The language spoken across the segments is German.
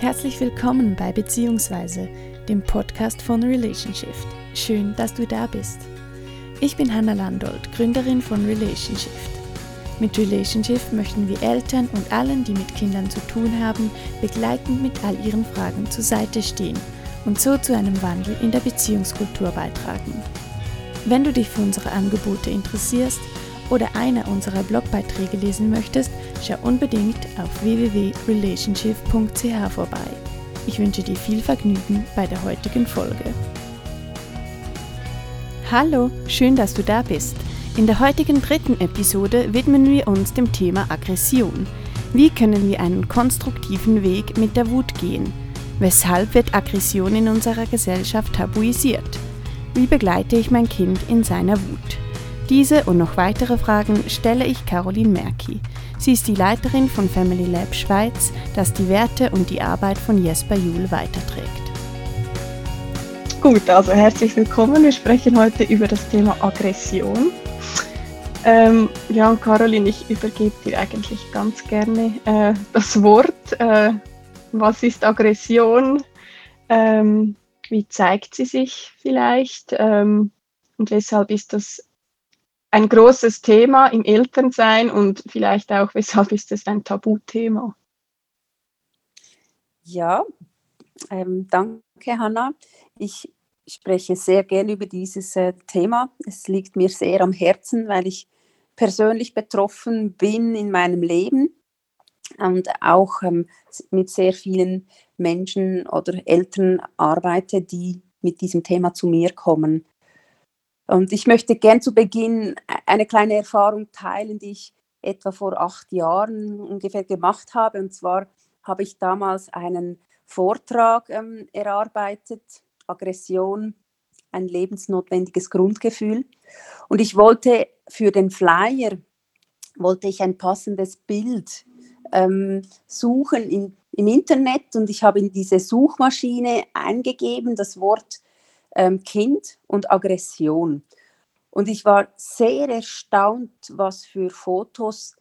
Herzlich willkommen bei Beziehungsweise, dem Podcast von Relationship. Schön, dass du da bist. Ich bin Hanna Landolt, Gründerin von Relationship. Mit Relationship möchten wir Eltern und allen, die mit Kindern zu tun haben, begleitend mit all ihren Fragen zur Seite stehen und so zu einem Wandel in der Beziehungskultur beitragen. Wenn du dich für unsere Angebote interessierst oder einer unserer Blogbeiträge lesen möchtest, schau unbedingt auf www.relationship.ch vorbei. Ich wünsche dir viel Vergnügen bei der heutigen Folge. Hallo, schön, dass du da bist. In der heutigen dritten Episode widmen wir uns dem Thema Aggression. Wie können wir einen konstruktiven Weg mit der Wut gehen? Weshalb wird Aggression in unserer Gesellschaft tabuisiert? Wie begleite ich mein Kind in seiner Wut? Diese und noch weitere Fragen stelle ich Caroline Merki. Sie ist die Leiterin von Family Lab Schweiz, das die Werte und die Arbeit von Jesper Juhl weiterträgt. Gut, also herzlich willkommen. Wir sprechen heute über das Thema Aggression. Ähm, ja, Caroline, ich übergebe dir eigentlich ganz gerne äh, das Wort. Äh, was ist Aggression? Ähm, wie zeigt sie sich vielleicht? Ähm, und weshalb ist das ein großes Thema im Elternsein und vielleicht auch, weshalb ist es ein Tabuthema? Ja, ähm, danke, Hanna. Ich spreche sehr gerne über dieses äh, Thema. Es liegt mir sehr am Herzen, weil ich persönlich betroffen bin in meinem Leben und auch ähm, mit sehr vielen Menschen oder Eltern arbeite, die mit diesem Thema zu mir kommen. Und ich möchte gern zu Beginn eine kleine Erfahrung teilen, die ich etwa vor acht Jahren ungefähr gemacht habe. Und zwar habe ich damals einen Vortrag ähm, erarbeitet, Aggression, ein lebensnotwendiges Grundgefühl. Und ich wollte für den Flyer, wollte ich ein passendes Bild ähm, suchen in, im Internet und ich habe in diese Suchmaschine eingegeben das Wort ähm, Kind und Aggression. Und ich war sehr erstaunt, was für Fotos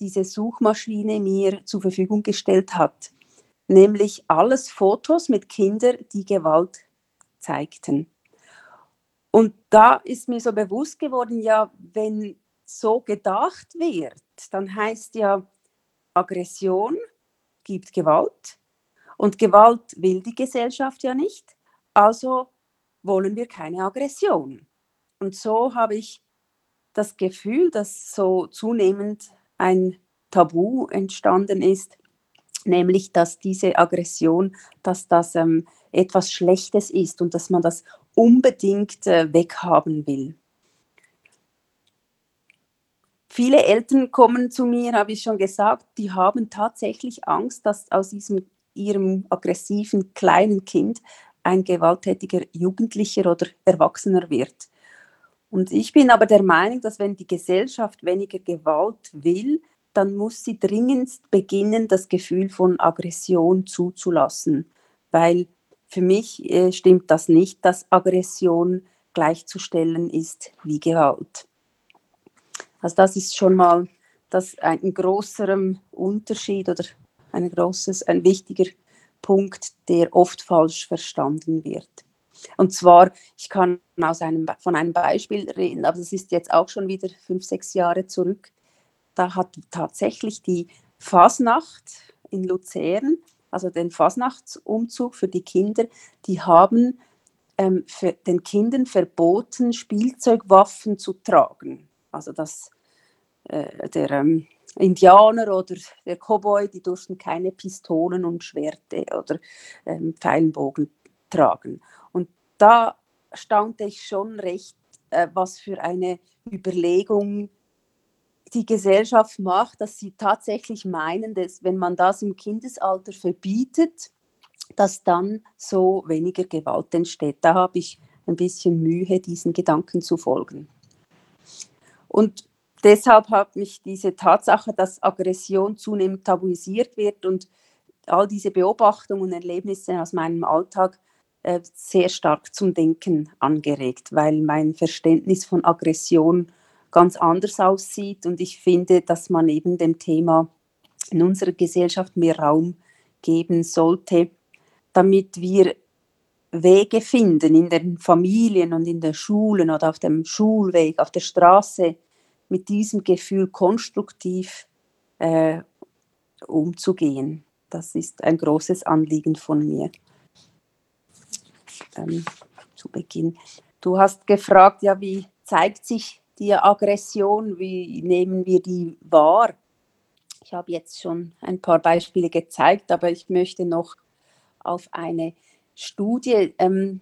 diese Suchmaschine mir zur Verfügung gestellt hat. Nämlich alles Fotos mit Kindern, die Gewalt zeigten. Und da ist mir so bewusst geworden, ja, wenn so gedacht wird, dann heißt ja, Aggression gibt Gewalt und Gewalt will die Gesellschaft ja nicht. Also wollen wir keine Aggression. Und so habe ich das Gefühl, dass so zunehmend ein Tabu entstanden ist, nämlich dass diese Aggression, dass das ähm, etwas Schlechtes ist und dass man das unbedingt äh, weghaben will. Viele Eltern kommen zu mir, habe ich schon gesagt, die haben tatsächlich Angst, dass aus diesem ihrem aggressiven kleinen Kind ein gewalttätiger Jugendlicher oder Erwachsener wird. Und ich bin aber der Meinung, dass wenn die Gesellschaft weniger Gewalt will, dann muss sie dringend beginnen, das Gefühl von Aggression zuzulassen. Weil für mich äh, stimmt das nicht, dass Aggression gleichzustellen ist wie Gewalt. Also das ist schon mal das ein größerer Unterschied oder ein großes, ein wichtiger Punkt, der oft falsch verstanden wird. Und zwar, ich kann aus einem, von einem Beispiel reden, aber das ist jetzt auch schon wieder fünf, sechs Jahre zurück. Da hat tatsächlich die Fasnacht in Luzern, also den Fasnachtsumzug für die Kinder, die haben ähm, den Kindern verboten, Spielzeugwaffen zu tragen. Also das, äh, der ähm, Indianer oder der Cowboy, die durften keine Pistolen und Schwerte oder ähm, Pfeilenbogen tragen. Und da staunte ich schon recht, äh, was für eine Überlegung die Gesellschaft macht, dass sie tatsächlich meinen, dass wenn man das im Kindesalter verbietet, dass dann so weniger Gewalt entsteht. Da habe ich ein bisschen Mühe, diesen Gedanken zu folgen. Und deshalb hat mich diese Tatsache, dass Aggression zunehmend tabuisiert wird und all diese Beobachtungen und Erlebnisse aus meinem Alltag äh, sehr stark zum Denken angeregt, weil mein Verständnis von Aggression ganz anders aussieht und ich finde, dass man eben dem Thema in unserer Gesellschaft mehr Raum geben sollte, damit wir Wege finden in den Familien und in den Schulen oder auf dem Schulweg, auf der Straße, mit diesem Gefühl konstruktiv äh, umzugehen. Das ist ein großes Anliegen von mir. Ähm, zu Beginn. Du hast gefragt, ja, wie zeigt sich die Aggression, wie nehmen wir die wahr? Ich habe jetzt schon ein paar Beispiele gezeigt, aber ich möchte noch auf eine Studie ähm,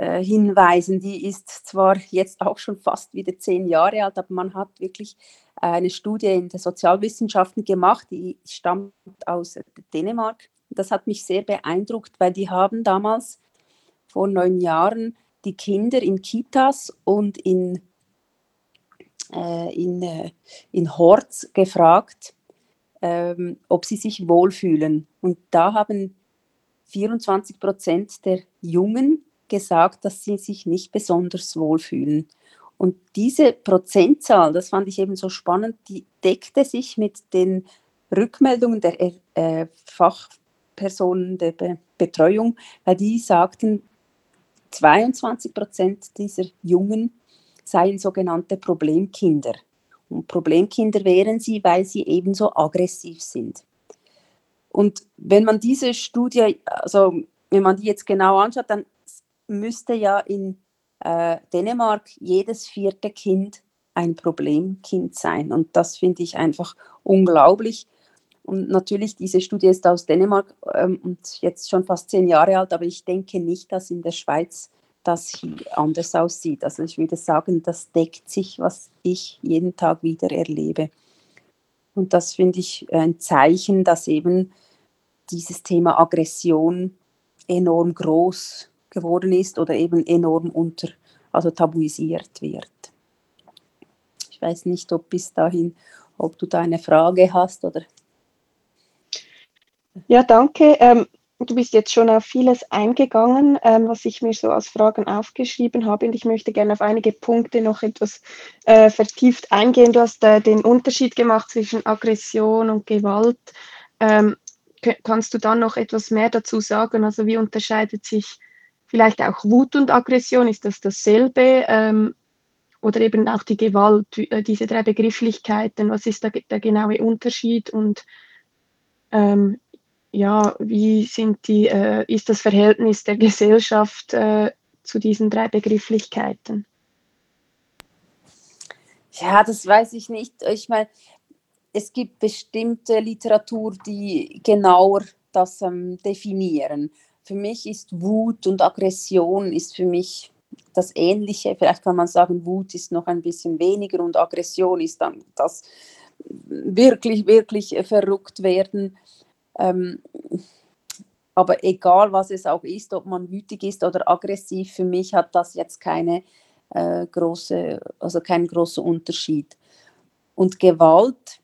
äh, hinweisen. Die ist zwar jetzt auch schon fast wieder zehn Jahre alt, aber man hat wirklich eine Studie in den Sozialwissenschaften gemacht, die stammt aus Dänemark. Das hat mich sehr beeindruckt, weil die haben damals vor neun Jahren die Kinder in Kitas und in, äh, in, äh, in Horts gefragt, ähm, ob sie sich wohlfühlen. Und da haben 24 Prozent der Jungen gesagt, dass sie sich nicht besonders wohlfühlen. Und diese Prozentzahl, das fand ich eben so spannend, die deckte sich mit den Rückmeldungen der äh, Fachpersonen der Be Betreuung, weil die sagten, 22 Prozent dieser Jungen seien sogenannte Problemkinder. Und Problemkinder wären sie, weil sie ebenso aggressiv sind. Und wenn man diese Studie, also wenn man die jetzt genau anschaut, dann müsste ja in äh, Dänemark jedes vierte Kind ein Problemkind sein. Und das finde ich einfach unglaublich. Und natürlich, diese Studie ist aus Dänemark ähm, und jetzt schon fast zehn Jahre alt, aber ich denke nicht, dass in der Schweiz das anders aussieht. Also ich würde sagen, das deckt sich, was ich jeden Tag wieder erlebe. Und das finde ich ein Zeichen, dass eben dieses Thema Aggression enorm groß geworden ist oder eben enorm unter, also tabuisiert wird. Ich weiß nicht, ob bis dahin, ob du da eine Frage hast oder. Ja, danke. Ähm, du bist jetzt schon auf vieles eingegangen, ähm, was ich mir so als Fragen aufgeschrieben habe. Und ich möchte gerne auf einige Punkte noch etwas äh, vertieft eingehen. Du hast äh, den Unterschied gemacht zwischen Aggression und Gewalt. Ähm, kannst du dann noch etwas mehr dazu sagen? Also wie unterscheidet sich vielleicht auch Wut und Aggression? Ist das dasselbe? Ähm, oder eben auch die Gewalt, äh, diese drei Begrifflichkeiten, was ist da der genaue Unterschied und ähm, ja, wie sind die, äh, ist das Verhältnis der Gesellschaft äh, zu diesen drei Begrifflichkeiten? Ja, das weiß ich nicht. Ich meine, es gibt bestimmte Literatur, die genauer das ähm, definieren. Für mich ist Wut und Aggression ist für mich das Ähnliche. Vielleicht kann man sagen, Wut ist noch ein bisschen weniger und Aggression ist dann das wirklich, wirklich verrückt werden. Ähm, aber egal, was es auch ist, ob man wütig ist oder aggressiv, für mich hat das jetzt keine äh, große, also keinen großen Unterschied. Und Gewalt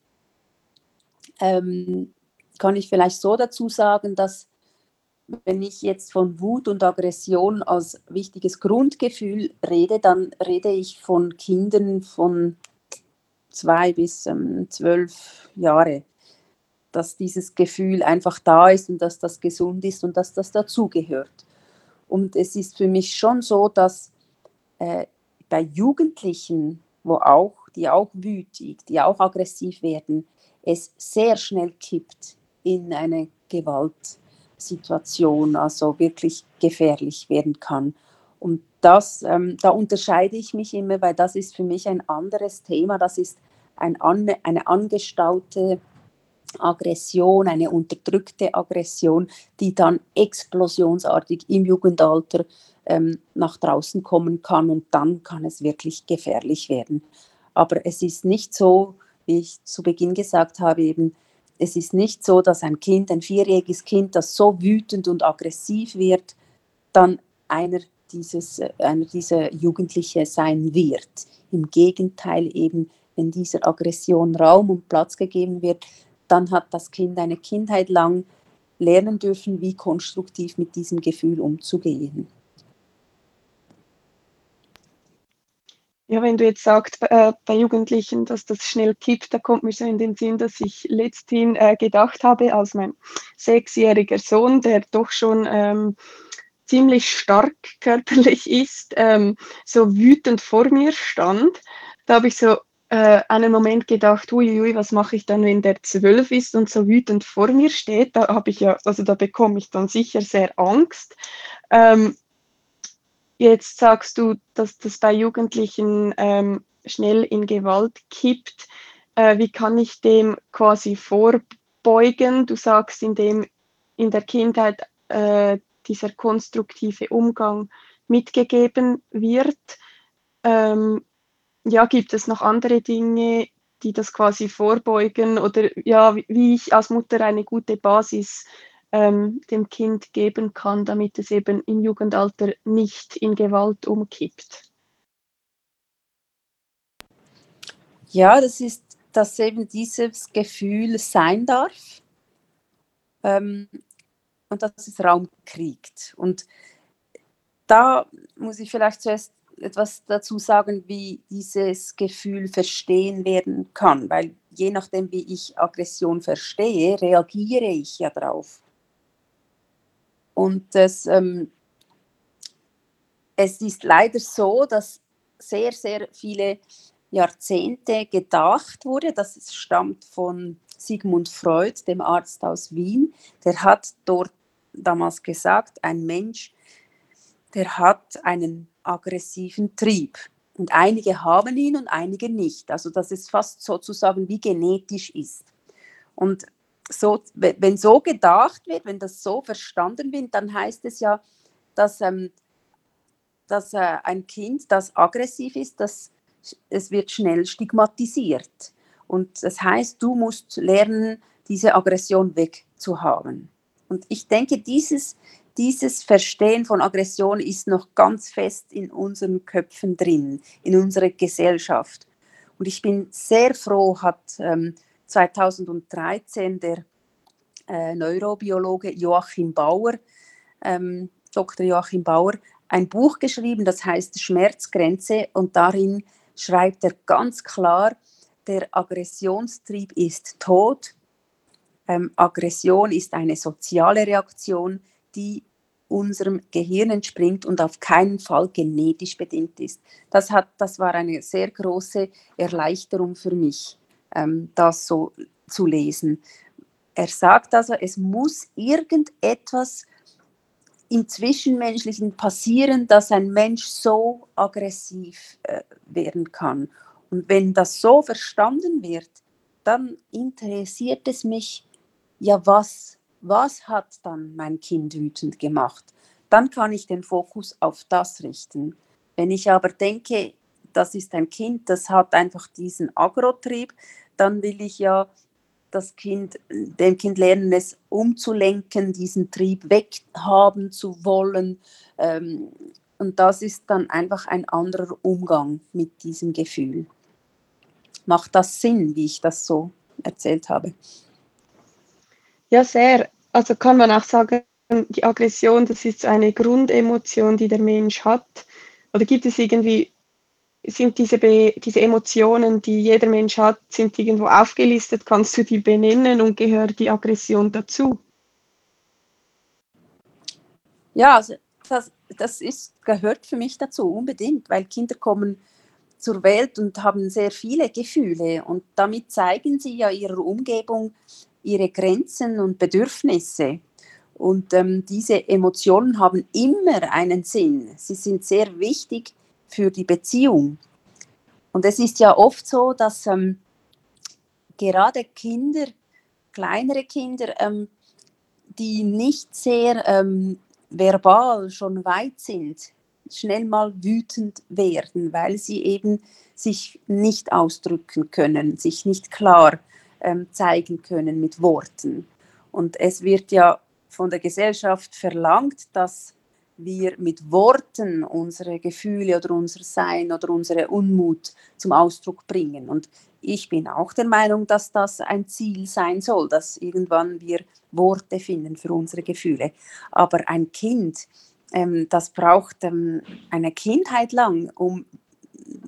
ähm, kann ich vielleicht so dazu sagen, dass wenn ich jetzt von Wut und Aggression als wichtiges Grundgefühl rede, dann rede ich von Kindern von zwei bis ähm, zwölf Jahre, dass dieses Gefühl einfach da ist und dass das gesund ist und dass das dazugehört. Und es ist für mich schon so, dass äh, bei Jugendlichen, wo auch, die auch wütig, die auch aggressiv werden, es sehr schnell kippt in eine Gewaltsituation, also wirklich gefährlich werden kann. Und das, ähm, da unterscheide ich mich immer, weil das ist für mich ein anderes Thema. Das ist ein, eine angestaute Aggression, eine unterdrückte Aggression, die dann explosionsartig im Jugendalter ähm, nach draußen kommen kann und dann kann es wirklich gefährlich werden. Aber es ist nicht so, wie ich zu Beginn gesagt habe, eben, es ist nicht so, dass ein Kind, ein vierjähriges Kind, das so wütend und aggressiv wird, dann einer, dieses, äh, einer dieser Jugendliche sein wird. Im Gegenteil eben, wenn dieser Aggression Raum und Platz gegeben wird, dann hat das Kind eine Kindheit lang lernen dürfen, wie konstruktiv mit diesem Gefühl umzugehen. Ja, wenn du jetzt sagst, äh, bei Jugendlichen, dass das schnell kippt, da kommt mir so in den Sinn, dass ich letzthin äh, gedacht habe, als mein sechsjähriger Sohn, der doch schon ähm, ziemlich stark körperlich ist, ähm, so wütend vor mir stand. Da habe ich so äh, einen Moment gedacht, uiui, was mache ich dann, wenn der zwölf ist und so wütend vor mir steht? Da habe ich ja, also da bekomme ich dann sicher sehr Angst. Ähm, Jetzt sagst du, dass das bei Jugendlichen ähm, schnell in Gewalt kippt. Äh, wie kann ich dem quasi vorbeugen? Du sagst, indem in der Kindheit äh, dieser konstruktive Umgang mitgegeben wird. Ähm, ja, gibt es noch andere Dinge, die das quasi vorbeugen oder ja, wie ich als Mutter eine gute Basis ähm, dem Kind geben kann, damit es eben im Jugendalter nicht in Gewalt umkippt. Ja, das ist, dass eben dieses Gefühl sein darf ähm, und dass es Raum kriegt. Und da muss ich vielleicht zuerst etwas dazu sagen, wie dieses Gefühl verstehen werden kann, weil je nachdem, wie ich Aggression verstehe, reagiere ich ja darauf. Und das, ähm, es ist leider so, dass sehr, sehr viele Jahrzehnte gedacht wurde, das stammt von Sigmund Freud, dem Arzt aus Wien. Der hat dort damals gesagt, ein Mensch, der hat einen aggressiven Trieb. Und einige haben ihn und einige nicht. Also dass es fast sozusagen wie genetisch ist. Und so, wenn so gedacht wird, wenn das so verstanden wird, dann heißt es ja, dass, ähm, dass äh, ein Kind, das aggressiv ist, das, es wird schnell stigmatisiert. Und das heißt, du musst lernen, diese Aggression wegzuhaben. Und ich denke, dieses, dieses Verstehen von Aggression ist noch ganz fest in unseren Köpfen drin, in unserer Gesellschaft. Und ich bin sehr froh, hat ähm, 2013 der äh, Neurobiologe Joachim Bauer, ähm, Dr. Joachim Bauer, ein Buch geschrieben, das heißt Schmerzgrenze und darin schreibt er ganz klar, der Aggressionstrieb ist tot. Ähm, Aggression ist eine soziale Reaktion, die unserem Gehirn entspringt und auf keinen Fall genetisch bedingt ist. Das, hat, das war eine sehr große Erleichterung für mich ähm, das so zu lesen. Er sagt also, es muss irgendetwas im Zwischenmenschlichen passieren, dass ein Mensch so aggressiv äh, werden kann. Und wenn das so verstanden wird, dann interessiert es mich, ja, was, was hat dann mein Kind wütend gemacht? Dann kann ich den Fokus auf das richten. Wenn ich aber denke, das ist ein Kind, das hat einfach diesen Agrotrieb, dann will ich ja das Kind, dem Kind lernen, es umzulenken, diesen Trieb weghaben zu wollen. Ähm, und das ist dann einfach ein anderer Umgang mit diesem Gefühl. Macht das Sinn, wie ich das so erzählt habe? Ja, sehr. Also kann man auch sagen, die Aggression, das ist eine Grundemotion, die der Mensch hat. Oder gibt es irgendwie sind diese, Be diese Emotionen, die jeder Mensch hat, sind irgendwo aufgelistet? Kannst du die benennen und gehört die Aggression dazu? Ja, also das, das ist, gehört für mich dazu unbedingt, weil Kinder kommen zur Welt und haben sehr viele Gefühle und damit zeigen sie ja ihrer Umgebung ihre Grenzen und Bedürfnisse. Und ähm, diese Emotionen haben immer einen Sinn. Sie sind sehr wichtig für die Beziehung. Und es ist ja oft so, dass ähm, gerade Kinder, kleinere Kinder, ähm, die nicht sehr ähm, verbal schon weit sind, schnell mal wütend werden, weil sie eben sich nicht ausdrücken können, sich nicht klar ähm, zeigen können mit Worten. Und es wird ja von der Gesellschaft verlangt, dass wir mit Worten unsere Gefühle oder unser Sein oder unsere Unmut zum Ausdruck bringen. Und ich bin auch der Meinung, dass das ein Ziel sein soll, dass irgendwann wir Worte finden für unsere Gefühle. Aber ein Kind, ähm, das braucht ähm, eine Kindheit lang, um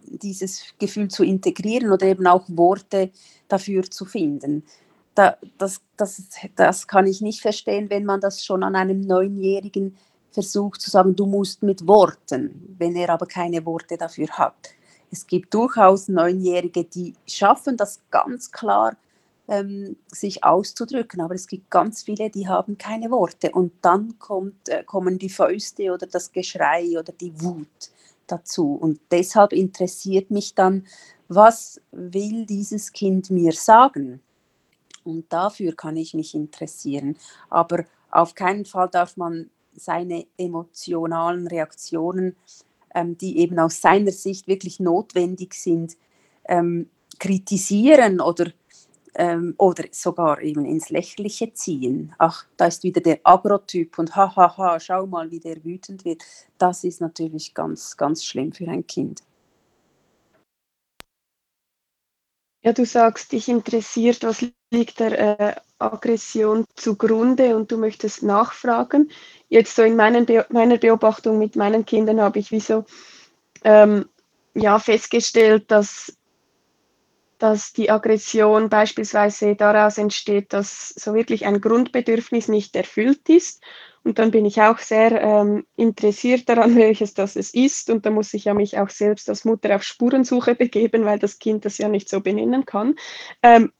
dieses Gefühl zu integrieren oder eben auch Worte dafür zu finden. Da, das, das, das kann ich nicht verstehen, wenn man das schon an einem Neunjährigen versucht zu sagen, du musst mit Worten, wenn er aber keine Worte dafür hat. Es gibt durchaus Neunjährige, die schaffen das ganz klar, ähm, sich auszudrücken, aber es gibt ganz viele, die haben keine Worte und dann kommt, äh, kommen die Fäuste oder das Geschrei oder die Wut dazu. Und deshalb interessiert mich dann, was will dieses Kind mir sagen? Und dafür kann ich mich interessieren. Aber auf keinen Fall darf man seine emotionalen Reaktionen, ähm, die eben aus seiner Sicht wirklich notwendig sind, ähm, kritisieren oder, ähm, oder sogar eben ins Lächerliche ziehen. Ach, da ist wieder der Agrotyp und hahaha, ha, ha, schau mal, wie der wütend wird. Das ist natürlich ganz, ganz schlimm für ein Kind. Ja, du sagst, dich interessiert, was liegt der äh, Aggression zugrunde und du möchtest nachfragen. Jetzt so in Be meiner Beobachtung mit meinen Kindern habe ich wie so ähm, ja, festgestellt, dass, dass die Aggression beispielsweise daraus entsteht, dass so wirklich ein Grundbedürfnis nicht erfüllt ist und dann bin ich auch sehr ähm, interessiert daran, welches das es ist. Und da muss ich ja mich auch selbst als Mutter auf Spurensuche begeben, weil das Kind das ja nicht so benennen kann. Ähm,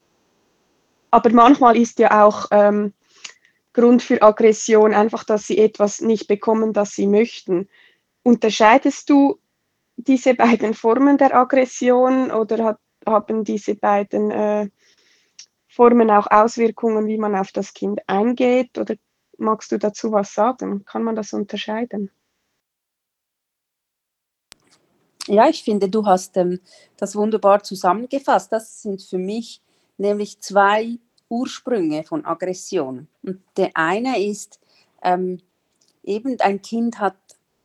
aber manchmal ist ja auch ähm, Grund für Aggression einfach, dass sie etwas nicht bekommen, das sie möchten. Unterscheidest du diese beiden Formen der Aggression oder hat, haben diese beiden äh, Formen auch Auswirkungen, wie man auf das Kind eingeht? Oder Magst du dazu was sagen? Kann man das unterscheiden? Ja, ich finde, du hast ähm, das wunderbar zusammengefasst. Das sind für mich nämlich zwei Ursprünge von Aggression. Und der eine ist, ähm, eben ein Kind hat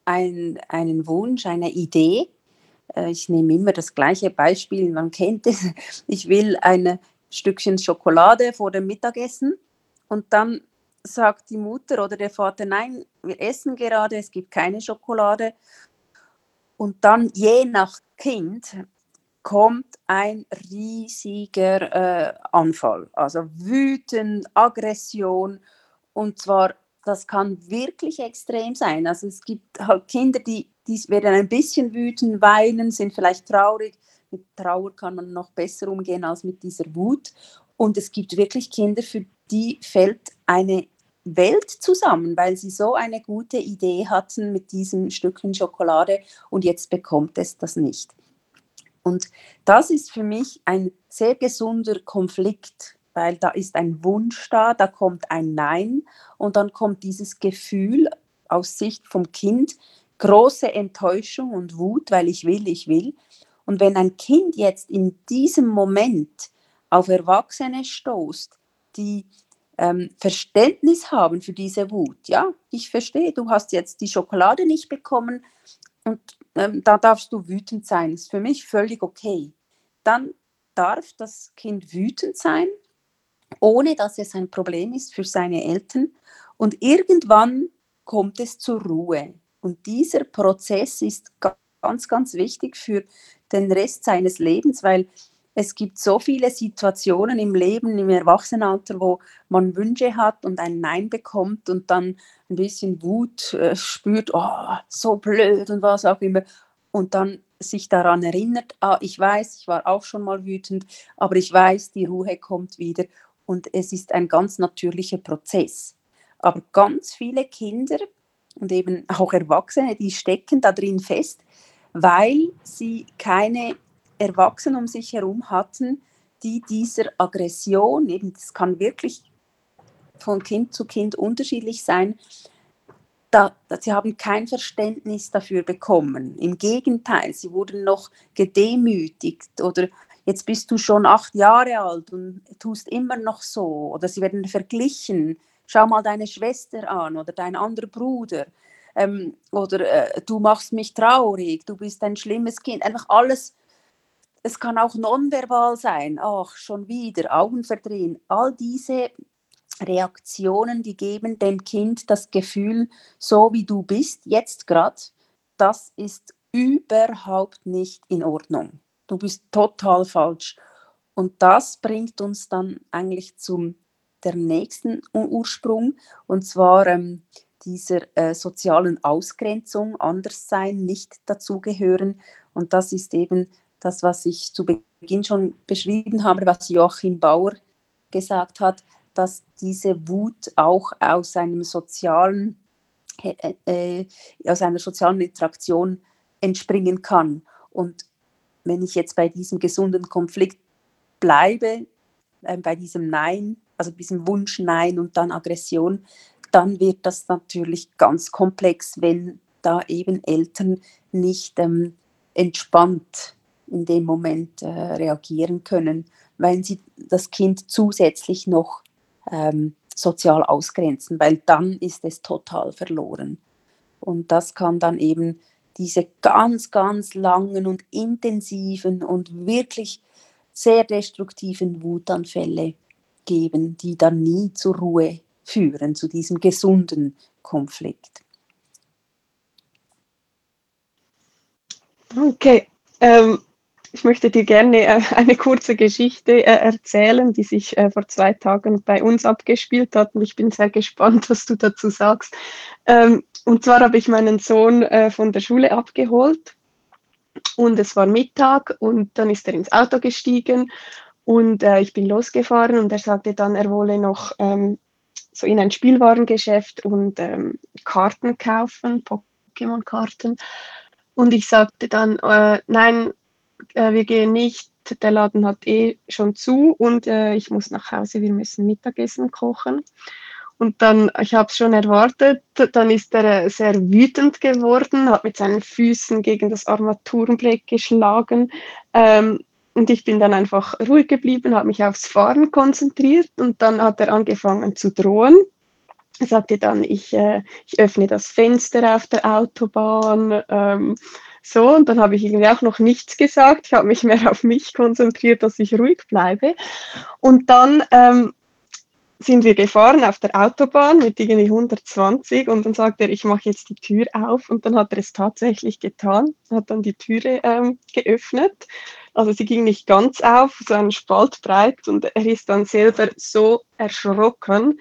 ein, einen Wunsch, eine Idee. Äh, ich nehme immer das gleiche Beispiel, man kennt es. Ich will ein Stückchen Schokolade vor dem Mittagessen und dann sagt die Mutter oder der Vater, nein, wir essen gerade, es gibt keine Schokolade. Und dann je nach Kind kommt ein riesiger äh, Anfall, also wütend, Aggression und zwar das kann wirklich extrem sein. Also es gibt halt Kinder, die, die werden ein bisschen wütend, weinen, sind vielleicht traurig. Mit Trauer kann man noch besser umgehen als mit dieser Wut. Und es gibt wirklich Kinder, für die fällt eine Welt zusammen, weil sie so eine gute Idee hatten mit diesem Stückchen Schokolade und jetzt bekommt es das nicht. Und das ist für mich ein sehr gesunder Konflikt, weil da ist ein Wunsch da, da kommt ein Nein und dann kommt dieses Gefühl aus Sicht vom Kind, große Enttäuschung und Wut, weil ich will, ich will. Und wenn ein Kind jetzt in diesem Moment auf Erwachsene stoßt, die ähm, Verständnis haben für diese Wut. Ja, ich verstehe, du hast jetzt die Schokolade nicht bekommen und ähm, da darfst du wütend sein. Ist für mich völlig okay. Dann darf das Kind wütend sein, ohne dass es ein Problem ist für seine Eltern. Und irgendwann kommt es zur Ruhe. Und dieser Prozess ist ganz, ganz wichtig für den Rest seines Lebens, weil es gibt so viele Situationen im Leben, im Erwachsenenalter, wo man Wünsche hat und ein Nein bekommt und dann ein bisschen Wut äh, spürt, oh, so blöd und was auch immer. Und dann sich daran erinnert, ah, ich weiß, ich war auch schon mal wütend, aber ich weiß, die Ruhe kommt wieder und es ist ein ganz natürlicher Prozess. Aber ganz viele Kinder und eben auch Erwachsene, die stecken da drin fest, weil sie keine Erwachsene um sich herum hatten, die dieser Aggression, eben das kann wirklich von Kind zu Kind unterschiedlich sein, da, sie haben kein Verständnis dafür bekommen. Im Gegenteil, sie wurden noch gedemütigt oder jetzt bist du schon acht Jahre alt und tust immer noch so oder sie werden verglichen. Schau mal deine Schwester an oder dein anderer Bruder ähm, oder äh, du machst mich traurig, du bist ein schlimmes Kind. Einfach alles es kann auch nonverbal sein, ach, schon wieder, Augen verdrehen. All diese Reaktionen, die geben dem Kind das Gefühl, so wie du bist, jetzt gerade, das ist überhaupt nicht in Ordnung. Du bist total falsch. Und das bringt uns dann eigentlich zum der nächsten Ursprung, und zwar ähm, dieser äh, sozialen Ausgrenzung, Anderssein, nicht dazugehören. Und das ist eben das, was ich zu Beginn schon beschrieben habe, was Joachim Bauer gesagt hat, dass diese Wut auch aus einem sozialen, äh, äh, aus einer sozialen Interaktion entspringen kann. Und wenn ich jetzt bei diesem gesunden Konflikt bleibe, äh, bei diesem Nein, also diesem Wunsch Nein und dann Aggression, dann wird das natürlich ganz komplex, wenn da eben Eltern nicht ähm, entspannt in dem Moment äh, reagieren können, weil sie das Kind zusätzlich noch ähm, sozial ausgrenzen, weil dann ist es total verloren. Und das kann dann eben diese ganz, ganz langen und intensiven und wirklich sehr destruktiven Wutanfälle geben, die dann nie zur Ruhe führen, zu diesem gesunden Konflikt. Okay, ähm, ich möchte dir gerne äh, eine kurze Geschichte äh, erzählen, die sich äh, vor zwei Tagen bei uns abgespielt hat. Und ich bin sehr gespannt, was du dazu sagst. Ähm, und zwar habe ich meinen Sohn von der Schule abgeholt und es war Mittag und dann ist er ins Auto gestiegen und ich bin losgefahren und er sagte dann, er wolle noch ähm, so in ein Spielwarengeschäft und ähm, Karten kaufen, Pokémon-Karten. Und ich sagte dann, äh, nein, äh, wir gehen nicht, der Laden hat eh schon zu und äh, ich muss nach Hause, wir müssen Mittagessen kochen. Und dann, ich habe es schon erwartet, dann ist er äh, sehr wütend geworden, hat mit seinen Füßen gegen das Armaturenblech geschlagen. Ähm, und ich bin dann einfach ruhig geblieben, habe mich aufs Fahren konzentriert und dann hat er angefangen zu drohen. Er sagte dann, ich, äh, ich öffne das Fenster auf der Autobahn. Ähm, so, und dann habe ich irgendwie auch noch nichts gesagt. Ich habe mich mehr auf mich konzentriert, dass ich ruhig bleibe. Und dann ähm, sind wir gefahren auf der Autobahn mit irgendwie 120 und dann sagt er, ich mache jetzt die Tür auf und dann hat er es tatsächlich getan, hat dann die Türe ähm, geöffnet. Also sie ging nicht ganz auf, so einen Spalt breit und er ist dann selber so erschrocken.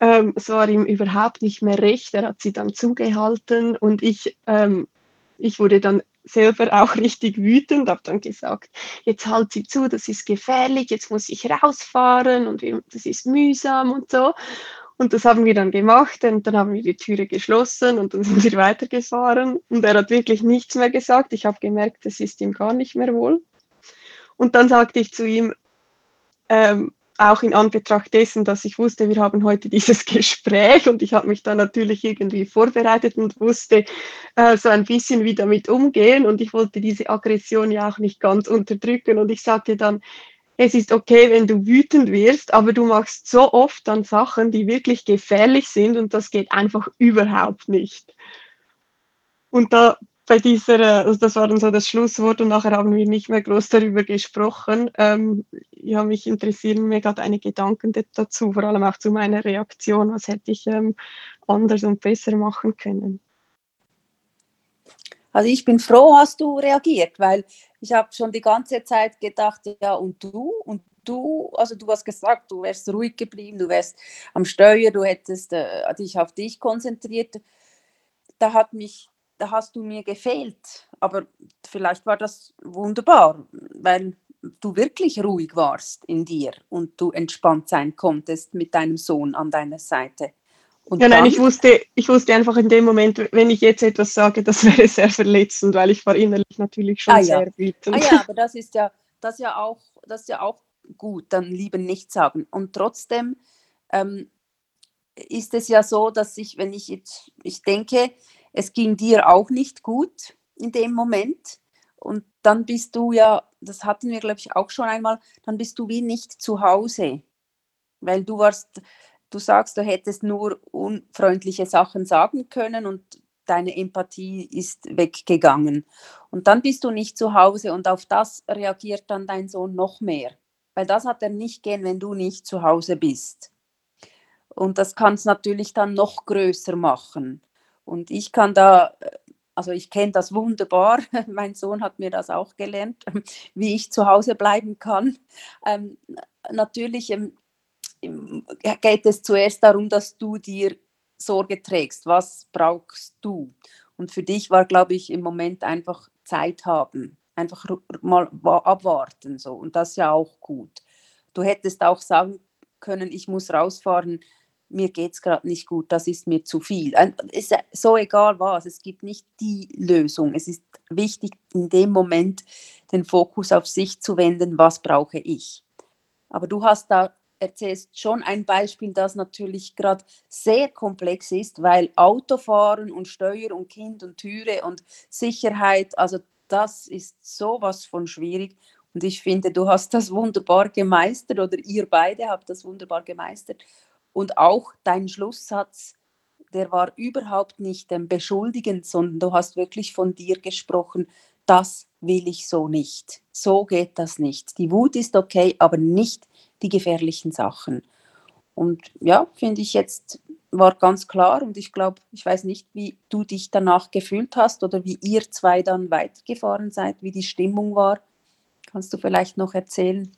Ähm, es war ihm überhaupt nicht mehr recht, er hat sie dann zugehalten und ich ähm, ich wurde dann selber auch richtig wütend, habe dann gesagt, jetzt halt sie zu, das ist gefährlich, jetzt muss ich rausfahren und das ist mühsam und so. Und das haben wir dann gemacht und dann haben wir die Türe geschlossen und dann sind wir weitergefahren und er hat wirklich nichts mehr gesagt. Ich habe gemerkt, es ist ihm gar nicht mehr wohl. Und dann sagte ich zu ihm, ähm, auch in Anbetracht dessen, dass ich wusste, wir haben heute dieses Gespräch und ich habe mich dann natürlich irgendwie vorbereitet und wusste äh, so ein bisschen, wie damit umgehen und ich wollte diese Aggression ja auch nicht ganz unterdrücken und ich sagte dann, es ist okay, wenn du wütend wirst, aber du machst so oft dann Sachen, die wirklich gefährlich sind und das geht einfach überhaupt nicht. Und da bei dieser, also das war dann so das Schlusswort und nachher haben wir nicht mehr groß darüber gesprochen. Ähm, ja, mich interessieren mir gerade eine Gedanken dazu, vor allem auch zu meiner Reaktion. Was hätte ich ähm, anders und besser machen können? Also ich bin froh, hast du reagiert, weil ich habe schon die ganze Zeit gedacht, ja und du und du, also du hast gesagt, du wärst ruhig geblieben, du wärst am Steuer, du hättest äh, dich auf dich konzentriert. Da hat mich da hast du mir gefehlt. Aber vielleicht war das wunderbar, weil du wirklich ruhig warst in dir und du entspannt sein konntest mit deinem Sohn an deiner Seite. Und ja, nein, ich wusste, ich wusste einfach in dem Moment, wenn ich jetzt etwas sage, das wäre sehr verletzend, weil ich war innerlich natürlich schon ah, ja. sehr wütend. Ah ja, aber das ist ja, das ja auch, das ist ja auch gut, dann lieber nichts sagen. Und trotzdem ähm, ist es ja so, dass ich, wenn ich jetzt, ich denke, es ging dir auch nicht gut in dem Moment. Und dann bist du ja, das hatten wir, glaube ich, auch schon einmal, dann bist du wie nicht zu Hause. Weil du warst, du sagst, du hättest nur unfreundliche Sachen sagen können und deine Empathie ist weggegangen. Und dann bist du nicht zu Hause und auf das reagiert dann dein Sohn noch mehr. Weil das hat er nicht gern, wenn du nicht zu Hause bist. Und das kann es natürlich dann noch größer machen. Und ich kann da äh, also ich kenne das wunderbar. mein Sohn hat mir das auch gelernt, wie ich zu Hause bleiben kann. Ähm, natürlich ähm, geht es zuerst darum, dass du dir Sorge trägst. Was brauchst du? Und für dich war, glaube ich, im Moment einfach Zeit haben, einfach mal abwarten so. Und das ist ja auch gut. Du hättest auch sagen können, ich muss rausfahren, mir geht es gerade nicht gut, das ist mir zu viel. Ist so egal was, es gibt nicht die Lösung. Es ist wichtig, in dem Moment den Fokus auf sich zu wenden, was brauche ich. Aber du hast da erzählst schon ein Beispiel, das natürlich gerade sehr komplex ist, weil Autofahren und Steuer und Kind und Türe und Sicherheit, also das ist sowas von schwierig. Und ich finde, du hast das wunderbar gemeistert oder ihr beide habt das wunderbar gemeistert. Und auch dein Schlusssatz, der war überhaupt nicht ähm, beschuldigend, sondern du hast wirklich von dir gesprochen, das will ich so nicht. So geht das nicht. Die Wut ist okay, aber nicht die gefährlichen Sachen. Und ja, finde ich jetzt war ganz klar und ich glaube, ich weiß nicht, wie du dich danach gefühlt hast oder wie ihr zwei dann weitergefahren seid, wie die Stimmung war. Kannst du vielleicht noch erzählen?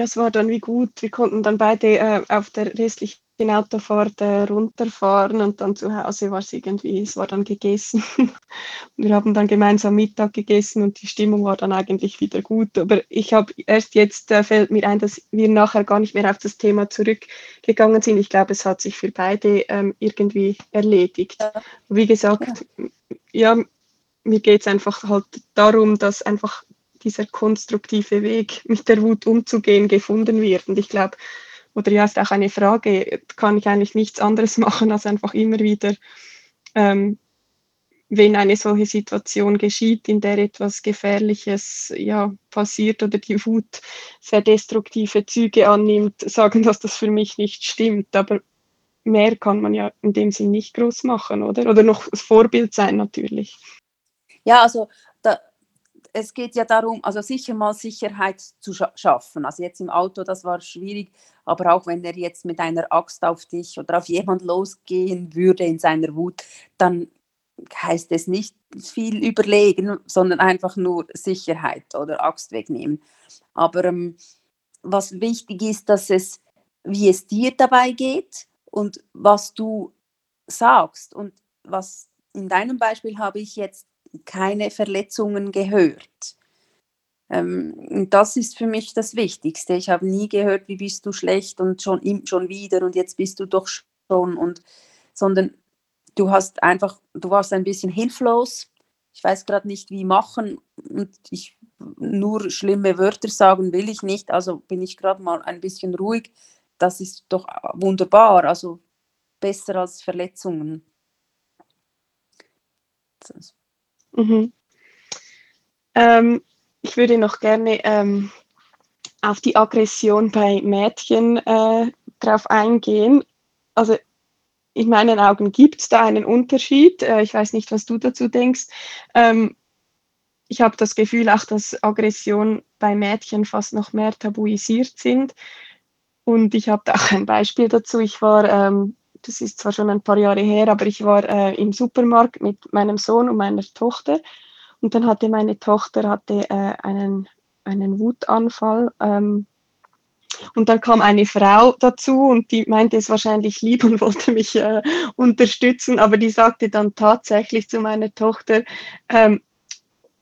Ja, es war dann wie gut. Wir konnten dann beide äh, auf der restlichen Autofahrt äh, runterfahren und dann zu Hause war es irgendwie, es war dann gegessen. wir haben dann gemeinsam Mittag gegessen und die Stimmung war dann eigentlich wieder gut. Aber ich habe erst jetzt äh, fällt mir ein, dass wir nachher gar nicht mehr auf das Thema zurückgegangen sind. Ich glaube, es hat sich für beide ähm, irgendwie erledigt. Wie gesagt, ja, ja mir geht es einfach halt darum, dass einfach dieser konstruktive Weg mit der Wut umzugehen gefunden wird. Und ich glaube, oder ja, ist auch eine Frage, kann ich eigentlich nichts anderes machen, als einfach immer wieder, ähm, wenn eine solche Situation geschieht, in der etwas Gefährliches ja, passiert oder die Wut sehr destruktive Züge annimmt, sagen, dass das für mich nicht stimmt. Aber mehr kann man ja in dem Sinn nicht groß machen, oder? Oder noch Vorbild sein natürlich. Ja, also es geht ja darum, also sicher mal Sicherheit zu schaffen. Also jetzt im Auto, das war schwierig, aber auch wenn er jetzt mit einer Axt auf dich oder auf jemand losgehen würde in seiner Wut, dann heißt es nicht viel überlegen, sondern einfach nur Sicherheit oder Axt wegnehmen. Aber ähm, was wichtig ist, dass es, wie es dir dabei geht und was du sagst. Und was in deinem Beispiel habe ich jetzt keine Verletzungen gehört. Ähm, das ist für mich das Wichtigste. Ich habe nie gehört, wie bist du schlecht und schon, schon wieder und jetzt bist du doch schon und sondern du hast einfach, du warst ein bisschen hilflos. Ich weiß gerade nicht, wie machen und ich nur schlimme Wörter sagen will ich nicht. Also bin ich gerade mal ein bisschen ruhig. Das ist doch wunderbar. Also besser als Verletzungen. Mhm. Ähm, ich würde noch gerne ähm, auf die Aggression bei Mädchen äh, drauf eingehen. Also in meinen Augen gibt es da einen Unterschied. Äh, ich weiß nicht, was du dazu denkst. Ähm, ich habe das Gefühl auch, dass Aggression bei Mädchen fast noch mehr tabuisiert sind. Und ich habe da auch ein Beispiel dazu. Ich war, ähm, das ist zwar schon ein paar Jahre her, aber ich war äh, im Supermarkt mit meinem Sohn und meiner Tochter und dann hatte meine Tochter hatte, äh, einen, einen Wutanfall. Ähm, und dann kam eine Frau dazu und die meinte es wahrscheinlich lieb und wollte mich äh, unterstützen, aber die sagte dann tatsächlich zu meiner Tochter, ähm,